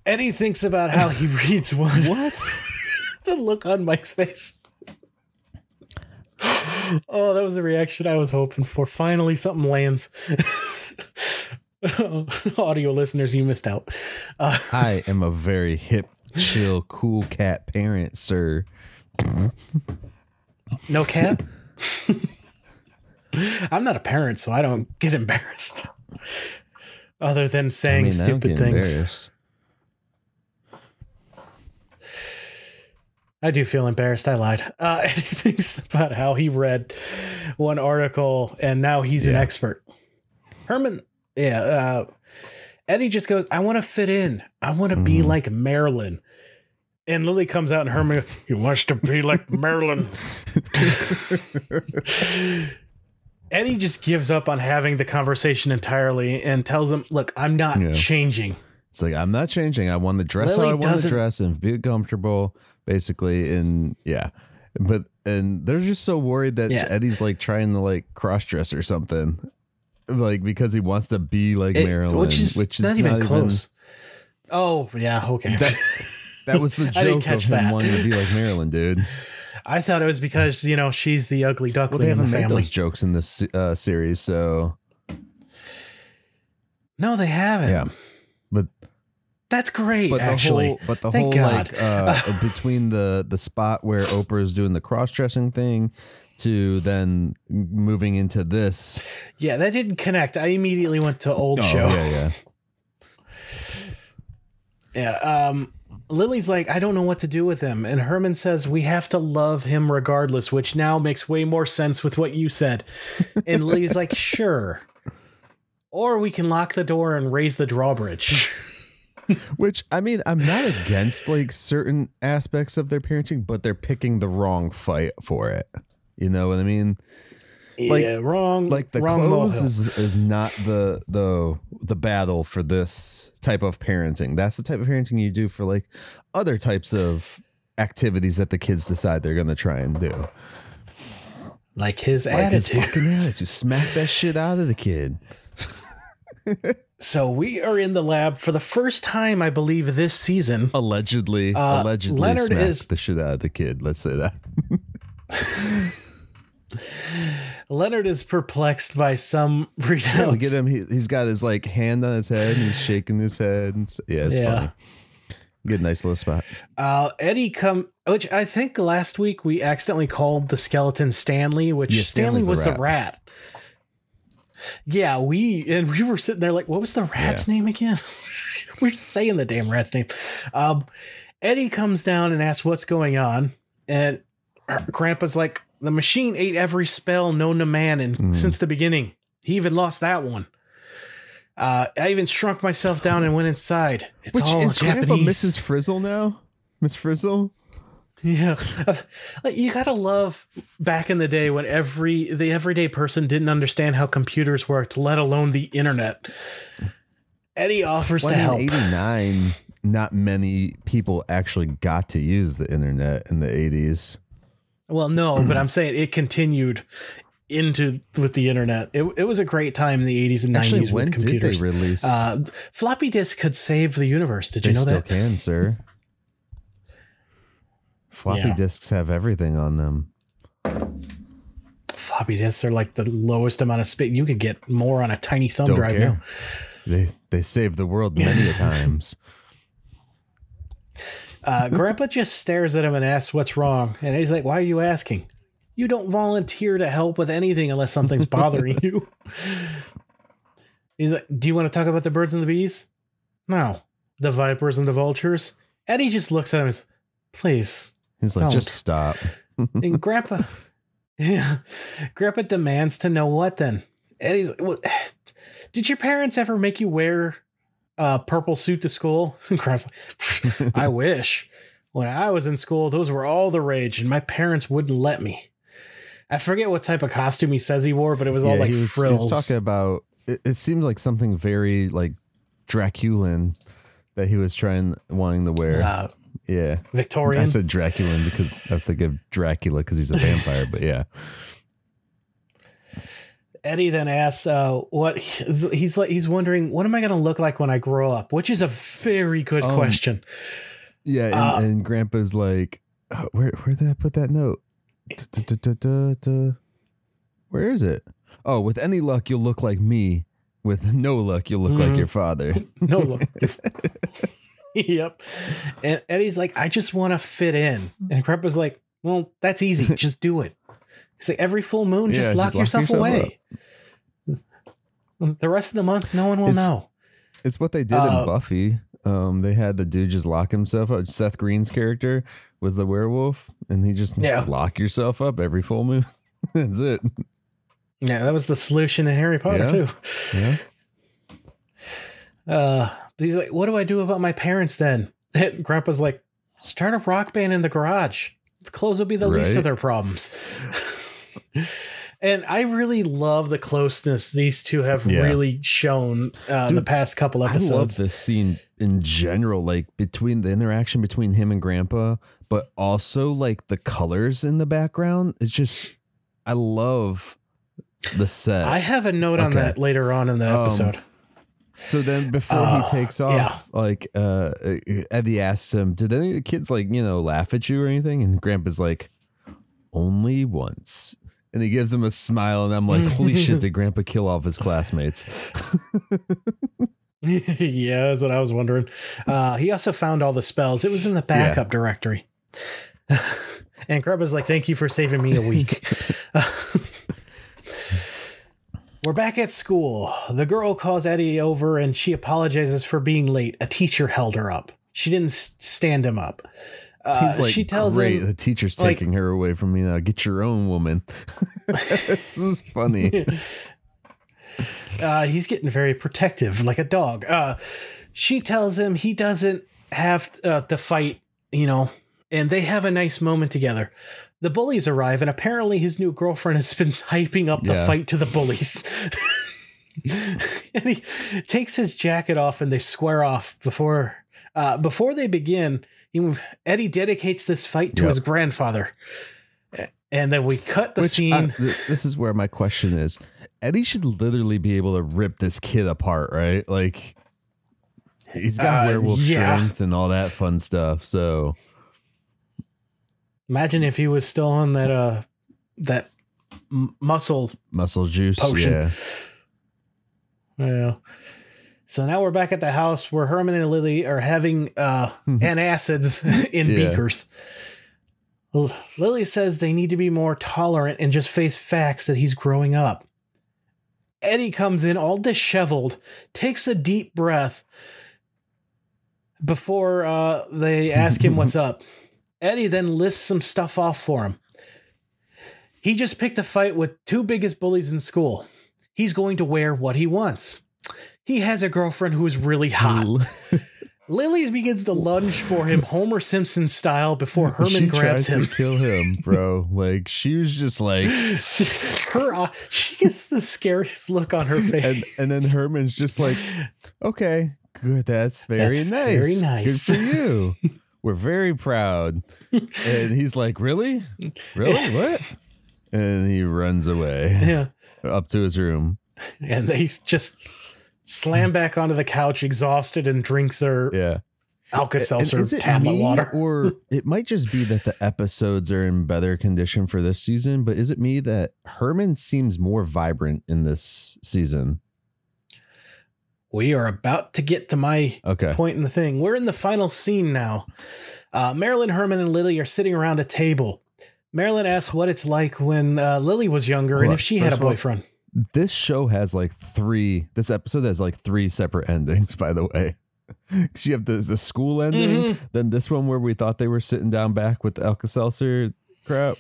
Eddie thinks about how he reads one. What? the look on Myke's face. Oh, that was the reaction I was hoping for. Finally, something lands. Audio listeners, you missed out. Uh, I am a very hip, chill, cool cat parent, sir. no cat? I'm not a parent, so I don't get embarrassed. Other than saying mean, I don't stupid things. I do feel embarrassed. I lied. Uh, and he thinks about how he read one article and now he's an expert. Herman, yeah. Uh, Eddie just goes, I want to fit in. I want to be Mhm. like Marilyn. And Lily comes out and Herman, he wants to be like Marilyn. Eddie just gives up on having the conversation entirely and tells him, Look, I'm not Yeah. changing. It's like I'm not changing. I want to dress Lily how I want to dress and be comfortable, basically. And yeah, but and they're just so worried that Yeah. Eddie's like trying to like cross dress or something, like because he wants to be like It- Marilyn, which is which is not even close. Oh, yeah. Okay. That, that was the I didn't joke of catch him that. wanting to be like Marilyn, dude. I thought it was because you know she's the ugly duckling Well, they in the haven't made family. those jokes in this uh, series, so No, they haven't. yeah. That's great. but actually, the whole but the Thank whole God. like uh between the the spot where Oprah is doing the cross dressing thing to then moving into this yeah, that didn't connect. I immediately went to old oh, show. yeah yeah Yeah. Um, Lily's like, I don't know what to do with him, and Herman says we have to love him regardless, which now makes way more sense with what you said. And Lily's like, sure. Or we can lock the door and raise the drawbridge. which I mean I'm not against like certain aspects of their parenting but they're picking the wrong fight for it you know what I mean Like- yeah, wrong. like the wrong clothes molehill. is is not the the the battle for this type of parenting. That's the type of parenting you do for like other types of activities that the kids decide they're gonna try and do. like his Like his attitude. fucking attitude. Smack that shit out of the kid. So we are in the lab for the first time, I believe, this season. Allegedly, Uh, allegedly Leonard is- the shit out of the kid. Let's say that. Leonard is perplexed by some Yeah, readouts. we get him. He, he's got his like hand on his head and he's shaking his head. And, yeah, it's Yeah. funny. Good, nice little spot. Uh, Eddie come, which I think last week we accidentally called the skeleton Stanley, which Yeah, Stanley Stanley's the was the rat. Yeah, we and we were sitting there like, what was the rat's name again? we're saying the damn rat's name. Um, Eddie comes down and asks what's going on, and our Grandpa's like, the machine ate every spell known to man and Mm. since the beginning. He even lost that one. Uh, I even shrunk myself down and went inside. It's Which all is Grandpa Japanese. Mrs. Frizzle now? Miss Frizzle? Yeah, you gotta love back in the day when every the everyday person didn't understand how computers worked, let alone the internet. Eddie offers to help. in 89, not many people actually got to use the internet in the 80s. Well, no, but I'm saying it continued into with the internet. It, it was a great time in the 80s and 90s Actually, with when did computers. they release? uh, floppy disk could save the universe. Did they you know still that? Still can, sir. Floppy Yeah. disks have everything on them. Floppy disks are like the lowest amount of space. You could get more on a tiny thumb Don't drive care. now. They they saved the world many a times. Uh, Grandpa just stares at him and asks what's wrong. And he's like, Why are you asking? You don't volunteer to help with anything unless something's bothering you. He's like, Do you want to talk about the birds and the bees? No. The vipers and the vultures? Eddie just looks at him and says, Please. He's like, Don't. just stop. And Grandpa, yeah, Grandpa demands to know what then? Eddie's like, well, Did your parents ever make you wear a purple suit to school? And Grandpa's like, I wish. When I was in school, those were all the rage, and my parents wouldn't let me. I forget what type of costume he says he wore, but it was all like he was, he frills. was talking about. It, it seemed like something very like Draculan that he was trying wanting to wear. uh, yeah, Victorian. I said Draculan because I was thinking of Dracula because he's a vampire. but yeah, Eddie then asks, uh, "What he's, like? He's wondering, what am I going to look like when I grow up?" Which is a very good Um, question. yeah, and, Uh, and Grandpa's like, "Oh, where where did I put that note? Where is it? Oh, with any luck, you'll look like me. With no luck, you'll look like Mhm. your father. No look. yep. And Eddie's like, I just want to fit in. And Grandpa's like, Well, that's easy. Just do it. He's like, every full moon, Yeah, just just lock lock yourself, yourself away. The rest of the month, no one will It's- know. It's what they did Uh, in Buffy. Um, they had the dude just lock himself up. Seth Green's character was the werewolf, and he just Yeah. lock yourself up every full moon. That's it. Yeah, that was the solution in Harry Potter Yeah. too. Yeah. Uh, he's like, "What do I do about my parents then?" And Grandpa's like, "Start a rock band in the garage. The clothes will be the least of their problems." and I really love the closeness these two have Yeah. really shown uh, the past couple episodes. I love this scene in general, like between the interaction between him and Grandpa, but also like the colors in the background. It's just, I love the set. I have a note on that later on in the Um, episode. So then before Uh, he takes off, yeah. like uh Eddie asks him, Did any of the kids like, you know, laugh at you or anything? And Grandpa's like, Only once. And he gives him a smile, and I'm like, Holy shit, did Grandpa kill off his classmates? yeah, that's what I was wondering. Uh, he also found all the spells. It was in the backup directory. and Grandpa's like, "Thank you for saving me a week." We're back at school. The girl calls Eddie over and she apologizes for being late. A teacher held her up. She didn't stand him up. Uh, He's like, she tells Great, him, the teacher's like- taking her away from me now. Get your own woman. this is funny. uh, he's getting very protective, like a dog. Uh, she tells him he doesn't have uh, to fight, you know, and they have a nice moment together. The bullies arrive, and apparently his new girlfriend has been hyping up the Yeah. fight to the bullies. and he takes his jacket off, and they square off before uh, before they begin. He, Eddie dedicates this fight to Yep. his grandfather, and then we cut the Which, scene. uh, th- this is where my question is Eddie should literally be able to rip this kid apart, right? Like, he's got Uh, werewolf yeah. strength and all that fun stuff. So, Imagine if he was still on that uh that m- muscle. muscle juice. Potion. Yeah. Yeah. So now we're back at the house where Herman and Lily are having uh antacids in Yeah. beakers. L- Lily says they need to be more tolerant and just face facts that he's growing up. Eddie comes in all disheveled, takes a deep breath before uh, they ask him what's up. Eddie then lists some stuff off for him. He just picked a fight with two biggest bullies in school. He's going to wear what he wants. He has a girlfriend who is really hot. Lily begins to lunge for him, Homer Simpson style, before Herman she grabs tries him. to kill him, bro. Like she was just like, her, uh, she gets the scariest look on her face. and and then Herman's just like, okay, good, that's very That's nice, very nice." good for you. We're very proud. And he's like, really, really, what? And he runs away yeah. up to his room. And they just slam back onto the couch, exhausted, and drink their Yeah. Alka Seltzer tablet water. or it might just be that the episodes are in better condition for this season? But is it me that Herman seems more vibrant in this season? We are about to get to my Okay, point in the thing. We're in the final scene now. Uh, Marilyn, Herman, and Lily are sitting around a table. Marilyn asks what it's like when uh, Lily was younger and if she had a of all- boyfriend. this show has like three. This episode has like three separate endings. By the way, 'Cause you have the the school ending, Mhm. then this one where we thought they were sitting down back with the Alka Seltzer crap,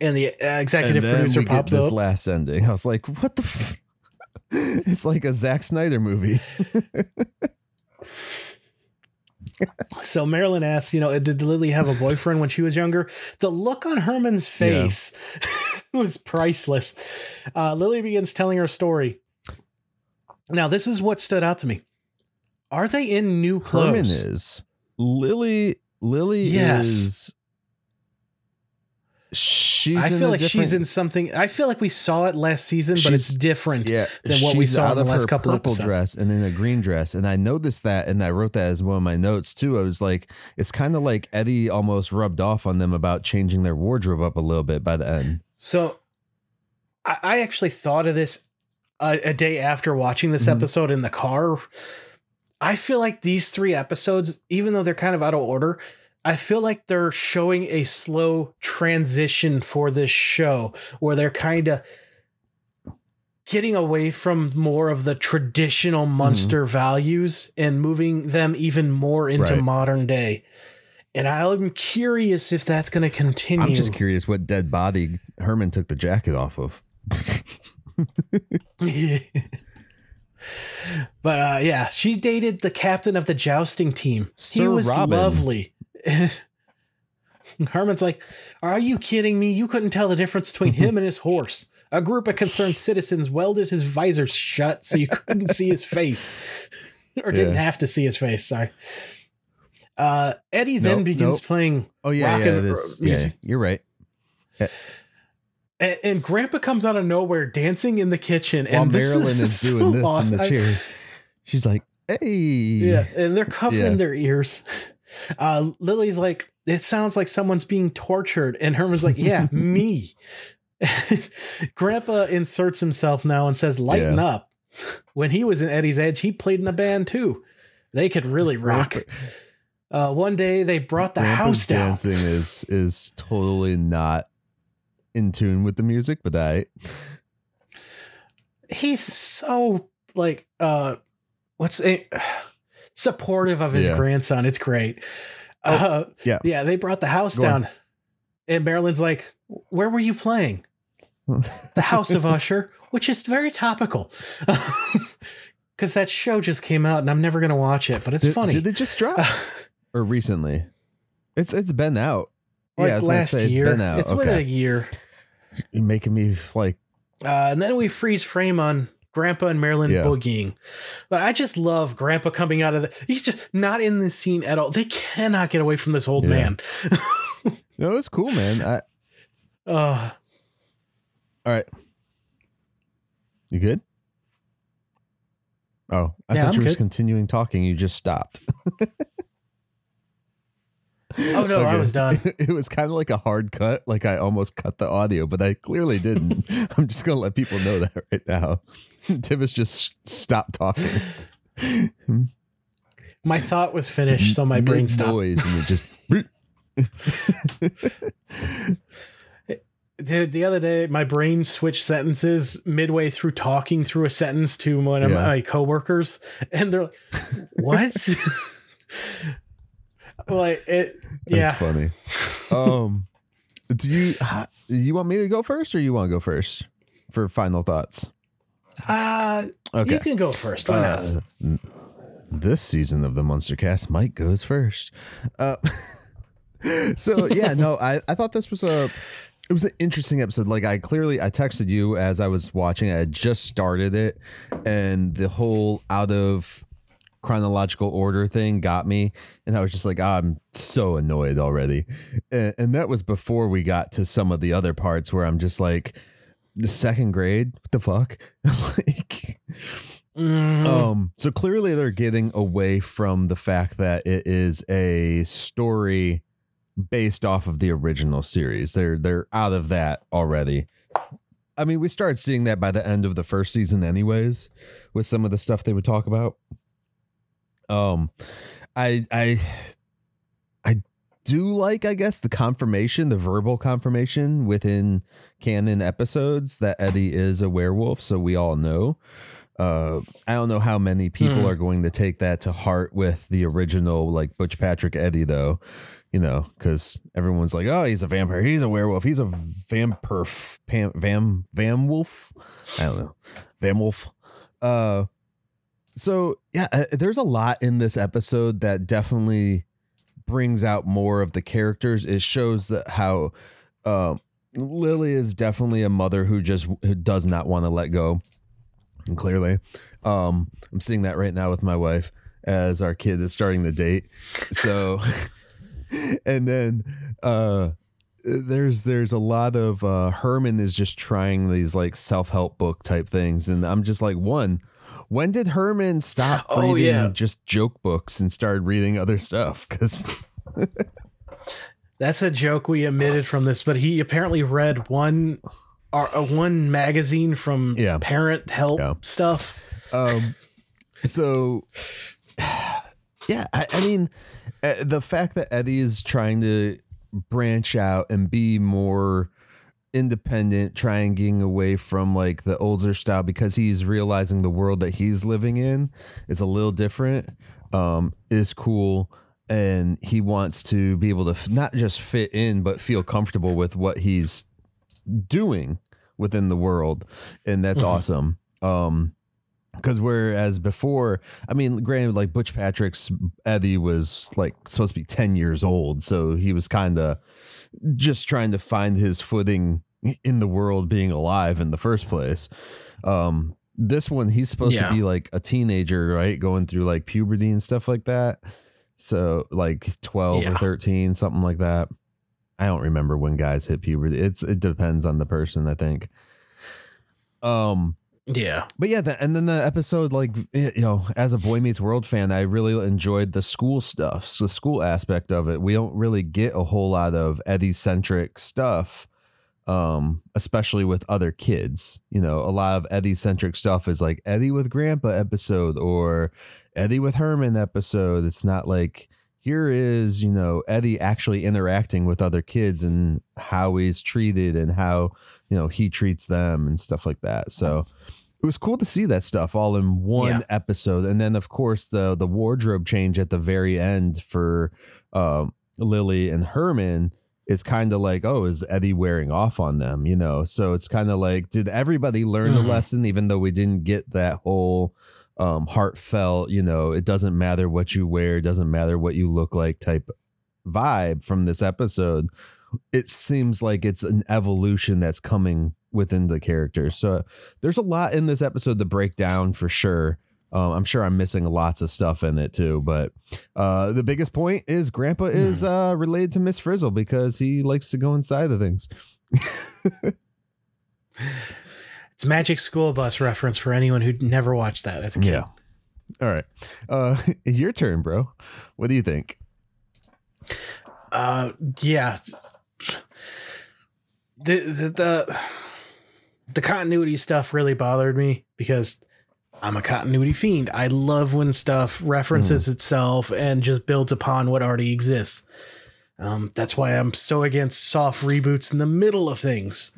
And the executive and producer pops this up. last ending. I was like, what the. F-? It's like a Zack Snyder movie. So Marilyn asks, you know, did Lily have a boyfriend when she was younger? The look on Herman's face was priceless. Uh, Lily begins telling her story. Now, this is what stood out to me. Are they in new clothes? Herman is Lily. Lily Yes. is. She's. I feel like she's in something. I feel like we saw it last season, but it's different. yeah, than what we saw in the of last couple purple episodes. dress and in a green dress, and I noticed that, and I wrote that as one of my notes too. I was like, it's kind of like Eddie almost rubbed off on them about changing their wardrobe up a little bit by the end. So I, I actually thought of this a, a day after watching this Mhm. episode in the car. I feel like these three episodes, even though they're kind of out of order, I feel like they're showing a slow transition for this show where they're kind of getting away from more of the traditional monster values and moving them even more into Right. modern day. And I'm curious if that's going to continue. I'm just curious what dead body Herman took the jacket off of. but uh yeah, she dated the captain of the jousting team. he was Robin. lovely. Herman's like, "Are you kidding me? You couldn't tell the difference between him and his horse." A group of concerned citizens welded his visor shut so you couldn't see his face, or didn't Yeah. have to see his face. Sorry. Uh, Eddie then begins nope. pling Oh yeah, Rock yeah, and- this, uh, yeah, you're right. and, and Grandpa comes out of nowhere dancing in the kitchen, While and Marilyn is, so doing this in the I- chair, she's like, "Hey, Yeah, and they're covering Yeah. their ears. Uh, Lily's like, it sounds like someone's being tortured, and Herman's like, yeah, me. Grandpa inserts himself now and says, lighten Yeah. up. When he was in Eddie's Edge, he played in a band too. They could really rock. Uh, one day they brought the Grandpa's house down. dancing is is totally not in tune with the music, but I He's so like, uh, what's it? Supportive of his Yeah. grandson. It's great. uh, yeah. Yeah, they brought the house Go on. down. And Marilyn's like, Where were you playing? the House of Usher, which is very topical. Because that show just came out and I'm never going to watch it, but it's did, funny. Did it just drop or recently? It's it's been out. like yeah, I was gonna last say year. it's been out. It's been a year. You're making me like Uh, and then we freeze frame on Grandpa and Marilyn Yeah. boogieing. But I just love Grandpa coming out of the. He's just not in the scene at all. They cannot get away from this old Yeah. man. no, it's cool, man. I, Uh, all right, you good? Oh, I Yeah, thought I'm you were good. just continuing talking. You just stopped. oh no, I was done. It was kind of like a hard cut. Like I almost cut the audio, but I clearly didn't. I'm just gonna let people know that right now. Tivis just stopped talking. My thought was finished, so my brain stopped. noise, and it just. Dude, the other day my brain switched sentences midway through talking through a sentence to one of Yeah. my coworkers, and they're like, "What?" like it, That's yeah. funny. Um, do you you want me to go first, or you want to go first for final thoughts? Uh, Okay. you can go first. Uh, this season of the Munster Cast, Myke goes first. Uh, so yeah, no, I, I thought this was a it was an interesting episode. Like I clearly I texted you as I was watching. I had just started it, and the whole out of chronological order thing got me, and I was just like, I'm so annoyed already. And, and that was before we got to some of the other parts where I'm just like, the second grade, what the fuck, like. Mm, Um, so clearly they're getting away from the fact that it is a story based off of the original series. They're they're out of that already. I mean, we started seeing that by the end of the first season anyways, with some of the stuff they would talk about. Um I I I do like, I guess, the confirmation, the verbal confirmation within canon episodes that Eddie is a werewolf, so we all know. Uh, I don't know how many people Hmm. are going to take that to heart with the original, like Butch Patrick Eddie, though. You know, because everyone's like, "Oh, he's a vampire. He's a werewolf. He's a vampire, pam, vam, vam wolf. I don't know, vam wolf." Uh, so yeah, uh, there's a lot in this episode that definitely brings out more of the characters. It shows that how uh, Lily is definitely a mother who just who does not want to let go. And clearly, um, I'm seeing that right now with my wife as our kid is starting the date. So, and then uh, there's there's a lot of uh, Herman is just trying these like self help book type things, and I'm just like one. When did Herman stop Oh, reading yeah. just joke books and started reading other stuff? Because That's a joke we omitted from this, but he apparently read one or uh, one magazine from Yeah. parent help Yeah. stuff. Um, so yeah, I, I mean, uh, the fact that Eddie is trying to branch out and be more independent, trying getting away from like the older style because he's realizing the world that he's living in is a little different. Um, is cool. And he wants to be able to f- not just fit in, but feel comfortable with what he's doing within the world. And that's Mhm. awesome. Um, because whereas before, I mean, granted, like Butch Patrick's Eddie was like supposed to be 10 years old. So he was kind of just trying to find his footing in the world being alive in the first place. Um, this one, he's supposed Yeah. to be like a teenager, right? Going through like puberty and stuff like that. So like 12 or 13, something like that. I don't remember when guys hit puberty. It's it depends on the person, I think. Um Yeah. but yeah, the, and then the episode, like you know, as a Boy Meets World fan, I really enjoyed the school stuff, so the school aspect of it. We don't really get a whole lot of Eddie centric stuff, um, especially with other kids. You know, a lot of Eddie centric stuff is like Eddie with Grandpa episode or Eddie with Herman episode. It's not like here is you know Eddie actually interacting with other kids and how he's treated and how you know he treats them and stuff like that. So it was cool to see that stuff all in one Yeah. episode and then of course the the wardrobe change at the very end for um lily and herman is kind of like oh is eddie wearing off on them you know so it's kind of like did everybody learn the Mhm. lesson even though we didn't get that whole um heartfelt you know it doesn't matter what you wear it doesn't matter what you look like type vibe from this episode it seems like it's an evolution that's coming within the characters so there's a lot in this episode to break down for sure. Um, I'm sure I'm missing lots of stuff in it too, but uh, the biggest point is Grandpa is uh, related to Miss Frizzle because he likes to go inside of things. It's Magic School Bus reference for anyone who never watched that as a kid. Yeah. All right, uh, your turn, bro. What do you think? Uh, yeah. The, the the the continuity stuff really bothered me because I'm a continuity fiend. I love when stuff references itself and just builds upon what already exists. Um, that's why I'm so against soft reboots in the middle of things.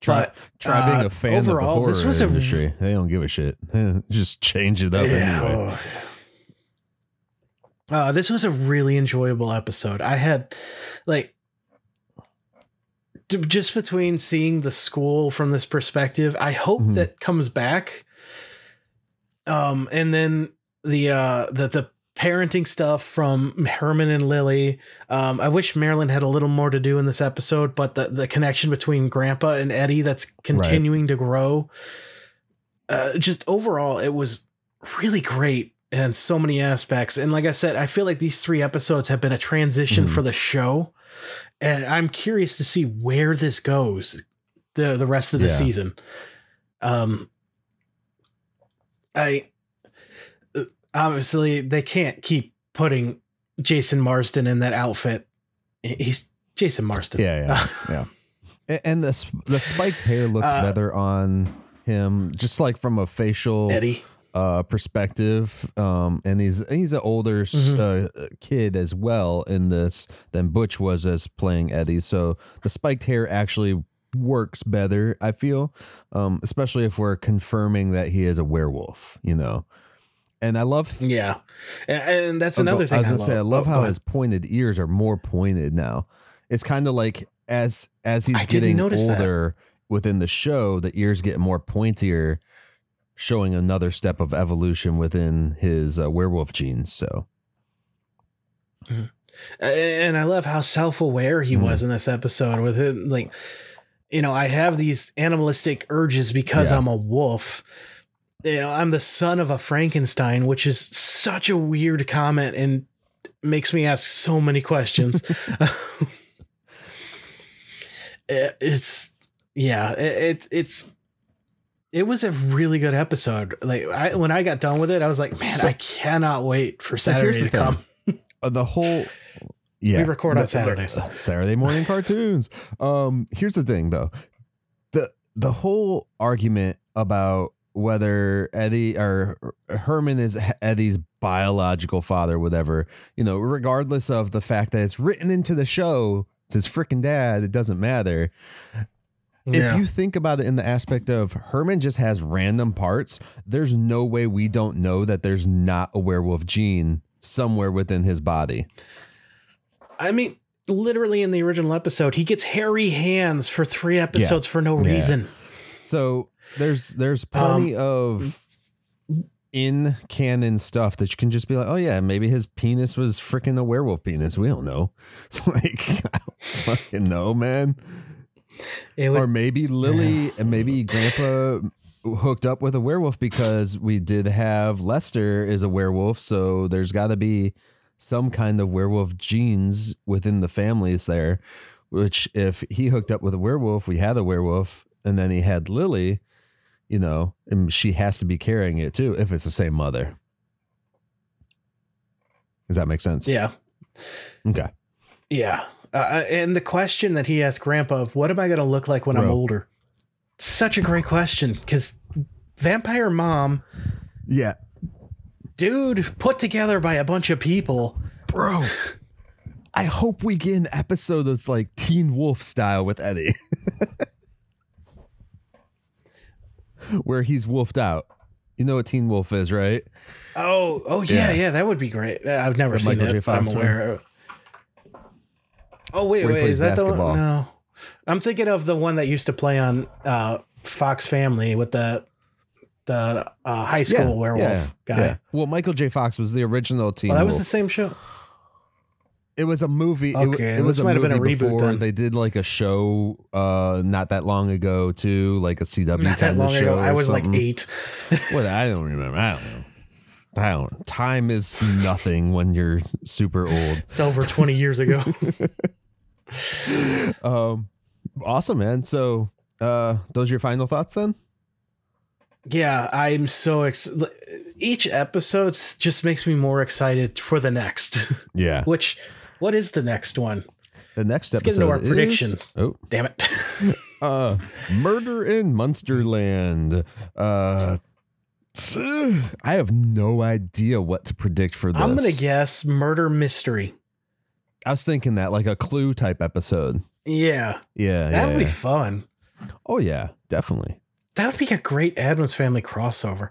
Try But, try uh, being a fan overall, of the horror this was a- industry. they don't give a shit. Just change it up anyway. oh. Uh, this was a really enjoyable episode. I had like just between seeing the school from this perspective, I hope Mhm. that comes back. Um, and then the uh the the parenting stuff from Herman and Lily. Um, I wish Marilyn had a little more to do in this episode, but the the connection between Grandpa and Eddie that's continuing to grow. Uh, just overall, it was really great and so many aspects. And like I said, I feel like these three episodes have been a transition Mhm. for the show, and I'm curious to see where this goes the the rest of the Yeah. season. Um, I obviously they can't keep putting Jason Marsden in that outfit. He's Jason Marsden. Yeah, yeah, yeah. And the the spiked hair looks Uh, better on him, just like from a facial Eddie. Uh perspective. Um, and he's he's an older s Mhm. uh, kid as well in this than Butch was as playing Eddie. So the spiked hair actually works better. I feel, um, especially if we're confirming that he is a werewolf. You know. And I love Yeah, and, and that's Oh, another thing. I was gonna say I love Oh, how his pointed ears are more pointed now. It's kind of like as as he's I getting notice that. older within the show, the ears get more pointier, showing another step of evolution within his uh, werewolf genes. So and I love how self-aware he Mhm. was in this episode with it like you know I have these animalistic urges because Yeah. I'm a wolf you know I'm the son of a Frankenstein which is such a weird comment and makes me ask so many questions it's yeah it it's it was a really good episode like I when I got done with it I was like man So- I cannot wait for Saturday to thing. come uh, the whole yeah We record on Saturdays. Saturday morning cartoons. Um, here's the thing though, the the whole argument about whether Eddie or Herman is Eddie's biological father, whatever, you know, regardless of the fact that it's written into the show, it's his freaking dad, it doesn't matter. Yeah. If you think about it in the aspect of Herman just has random parts, there's no way we don't know that there's not a werewolf gene somewhere within his body. I mean, literally in the original episode, he gets hairy hands for three episodes for no Yeah. reason. So there's there's plenty Um, of in canon stuff that you can just be like, oh yeah, maybe his penis was freaking a werewolf penis. We don't know. like I don't fucking know, man. Would, or maybe Lily and maybe Grandpa hooked up with a werewolf because we did have Lester is a werewolf, so there's got to be some kind of werewolf genes within the families there. Which, if he hooked up with a werewolf, we had a werewolf, and then he had Lily, you know, and she has to be carrying it too if it's the same mother. Does that make sense? yeah, Okay. yeah. Uh, and the question that he asked Grandpa of, "What am I going to look like when I'm older?" Such a great question because vampire mom, Yeah, dude, put together by a bunch of people. bro. I hope we get an episode that's like Teen Wolf style with Eddie, where he's wolfed out. You know what Teen Wolf is, right? Oh, oh yeah, Yeah. yeah, that would be great. Uh, I've never The seen Michael it. J. but I'm Fox one? Oh wait, wait, is that the one? No, I'm thinking of the one that used to play on uh, Fox Family with the the uh, high school werewolf guy. Well, Michael J. Fox was the original Teen Oh, that was the same show. it was a movie. it Okay, it, was this a might have been a movie reboot before then. they did like a show uh not that long ago too, like a CW Not that long of show. ago. I was like eight. What I don't remember. I don't know. I don't. Time is nothing when you're super old. It's over 20 years ago. Um, awesome, man. So, uh, those are your final thoughts then? yeah, I'm so ex- each episode just makes me more excited for the next. Yeah. Which, what is the next one? The next Let's get episode into our is- prediction. oh, Damn it. uh, Murder in Munsterland. Uh, I have no idea what to predict for this. I'm gonna guess murder mystery. I was thinking that like a clue type episode. Yeah, Yeah. that yeah, would be fun. Oh yeah, definitely. That would be a great Addams Family crossover.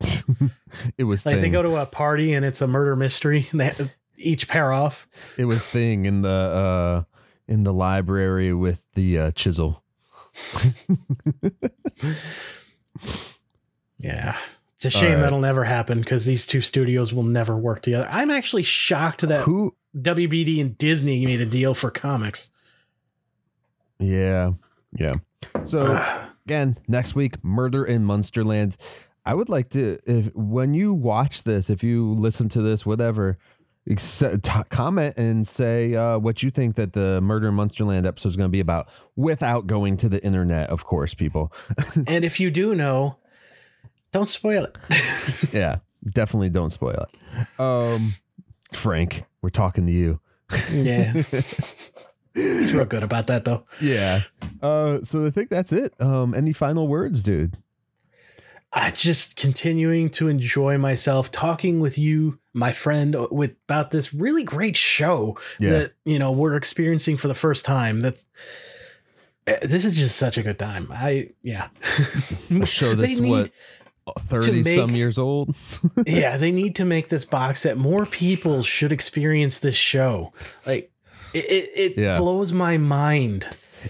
It was Like thing. they go to a party and it's a murder mystery. And they each pair off. it was thing in the uh in the library with the uh, chisel. Yeah. It's a shame right. that'll never happen because these two studios will never work together. I'm actually shocked that Who? WBD and Disney made a deal for comics. Yeah, yeah. So again, next week, Murder in Munsterland. I would like to, if when you watch this, if you listen to this, whatever, comment and say uh, what you think that the Murder in Munsterland episode is going to be about, without going to the internet, of course, people. and if you do know, don't spoil it. yeah, definitely don't spoil it. Um, Frank, we're talking to you. yeah. He's real good about that though. Yeah. Uh, so I think that's it. Um, any final words, dude? I just continuing to enjoy myself talking with you, my friend, with about this really great show Yeah. that you know we're experiencing for the first time. That's eh, this is just such a good time. I yeah, A show that's need- what thirty make- some years old. yeah, they need to make this box that More people should experience this show. Like it, it, it Yeah. blows my mind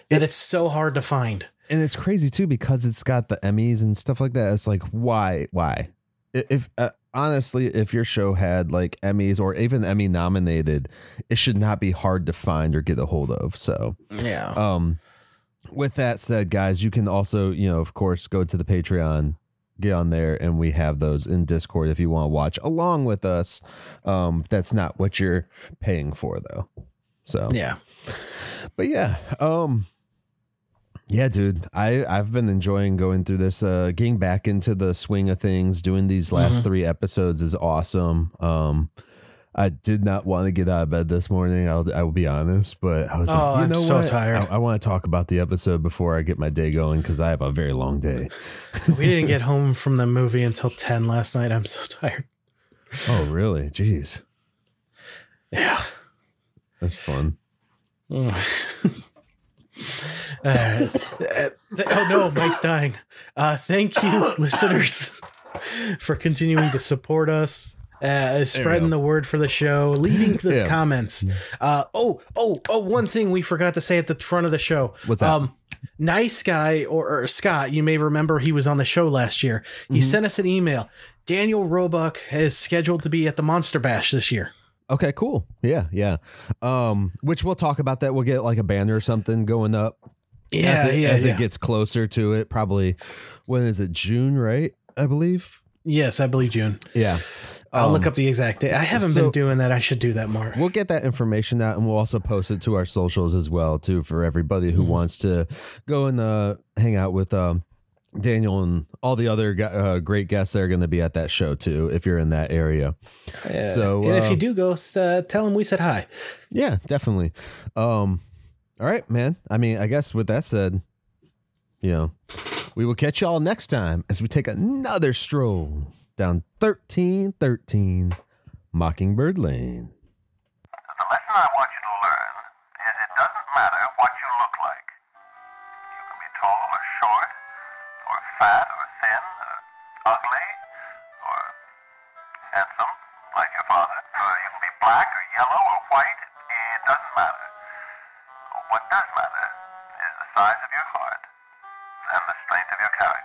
that it's so hard to find. and it's crazy too because it's got the Emmys and stuff like that. It's like why, why? If uh, honestly, if your show had like Emmys or even Emmy nominated, it should not be hard to find or get a hold of. So, Yeah. um, with that said, guys, you can also, you know, of course, go to the Patreon, get on there, and we have those in Discord if you want to watch along with us. Um, that's not what you're paying for though. So yeah. but yeah um yeah dude i i've been enjoying going through this uh getting back into the swing of things doing these last Mhm. three episodes is awesome um I did not want to get out of bed this morning. I'll I will be honest, but I was Oh, like, you I'm know so what? tired. I, I want to talk about the episode before I get my day going because I have a very long day. we didn't get home from the movie until 10 last night. I'm so tired. Oh, really? Jeez, Yeah. that's fun. Mm. Uh, uh, th- oh no, Myke's dying. Uh, thank you, listeners, for continuing to support us. Uh, spreading the word for the show, leaving this Yeah. comments. Uh, oh, oh, oh! One thing we forgot to say at the front of the show. What's that? Um, nice guy or, or Scott, you may remember he was on the show last year. He sent us an email. Daniel Roebuck is scheduled to be at the Monster Bash this year. Okay, cool. Yeah, yeah. Um, which we'll talk about that. We'll get like a banner or something going up. Yeah, as it, yeah, as yeah. it gets closer to it, probably when is it June, right? I believe. Yes, I believe June. Yeah. I'll look Um, up the exact date. I haven't so- been doing that. I should do that more. We'll get that information out and we'll also post it to our socials as well, too, for everybody who Mhm. wants to go and uh, hang out with um, Daniel and all the other uh, great guests that are going to be at that show, too, if you're in that area. So, and if uh, you do go, uh, tell them we said hi. Yeah, definitely. Um, all right, man. I mean, I guess with that said, you know, we will catch y'all next time as we take another stroll down 1313 Mockingbird Lane. The lesson I want you to learn is it doesn't matter what you look like. You can be tall or short, or fat or thin, or ugly, or handsome, like your father. Or you can be black or yellow or white. It doesn't matter. What does matter of your heart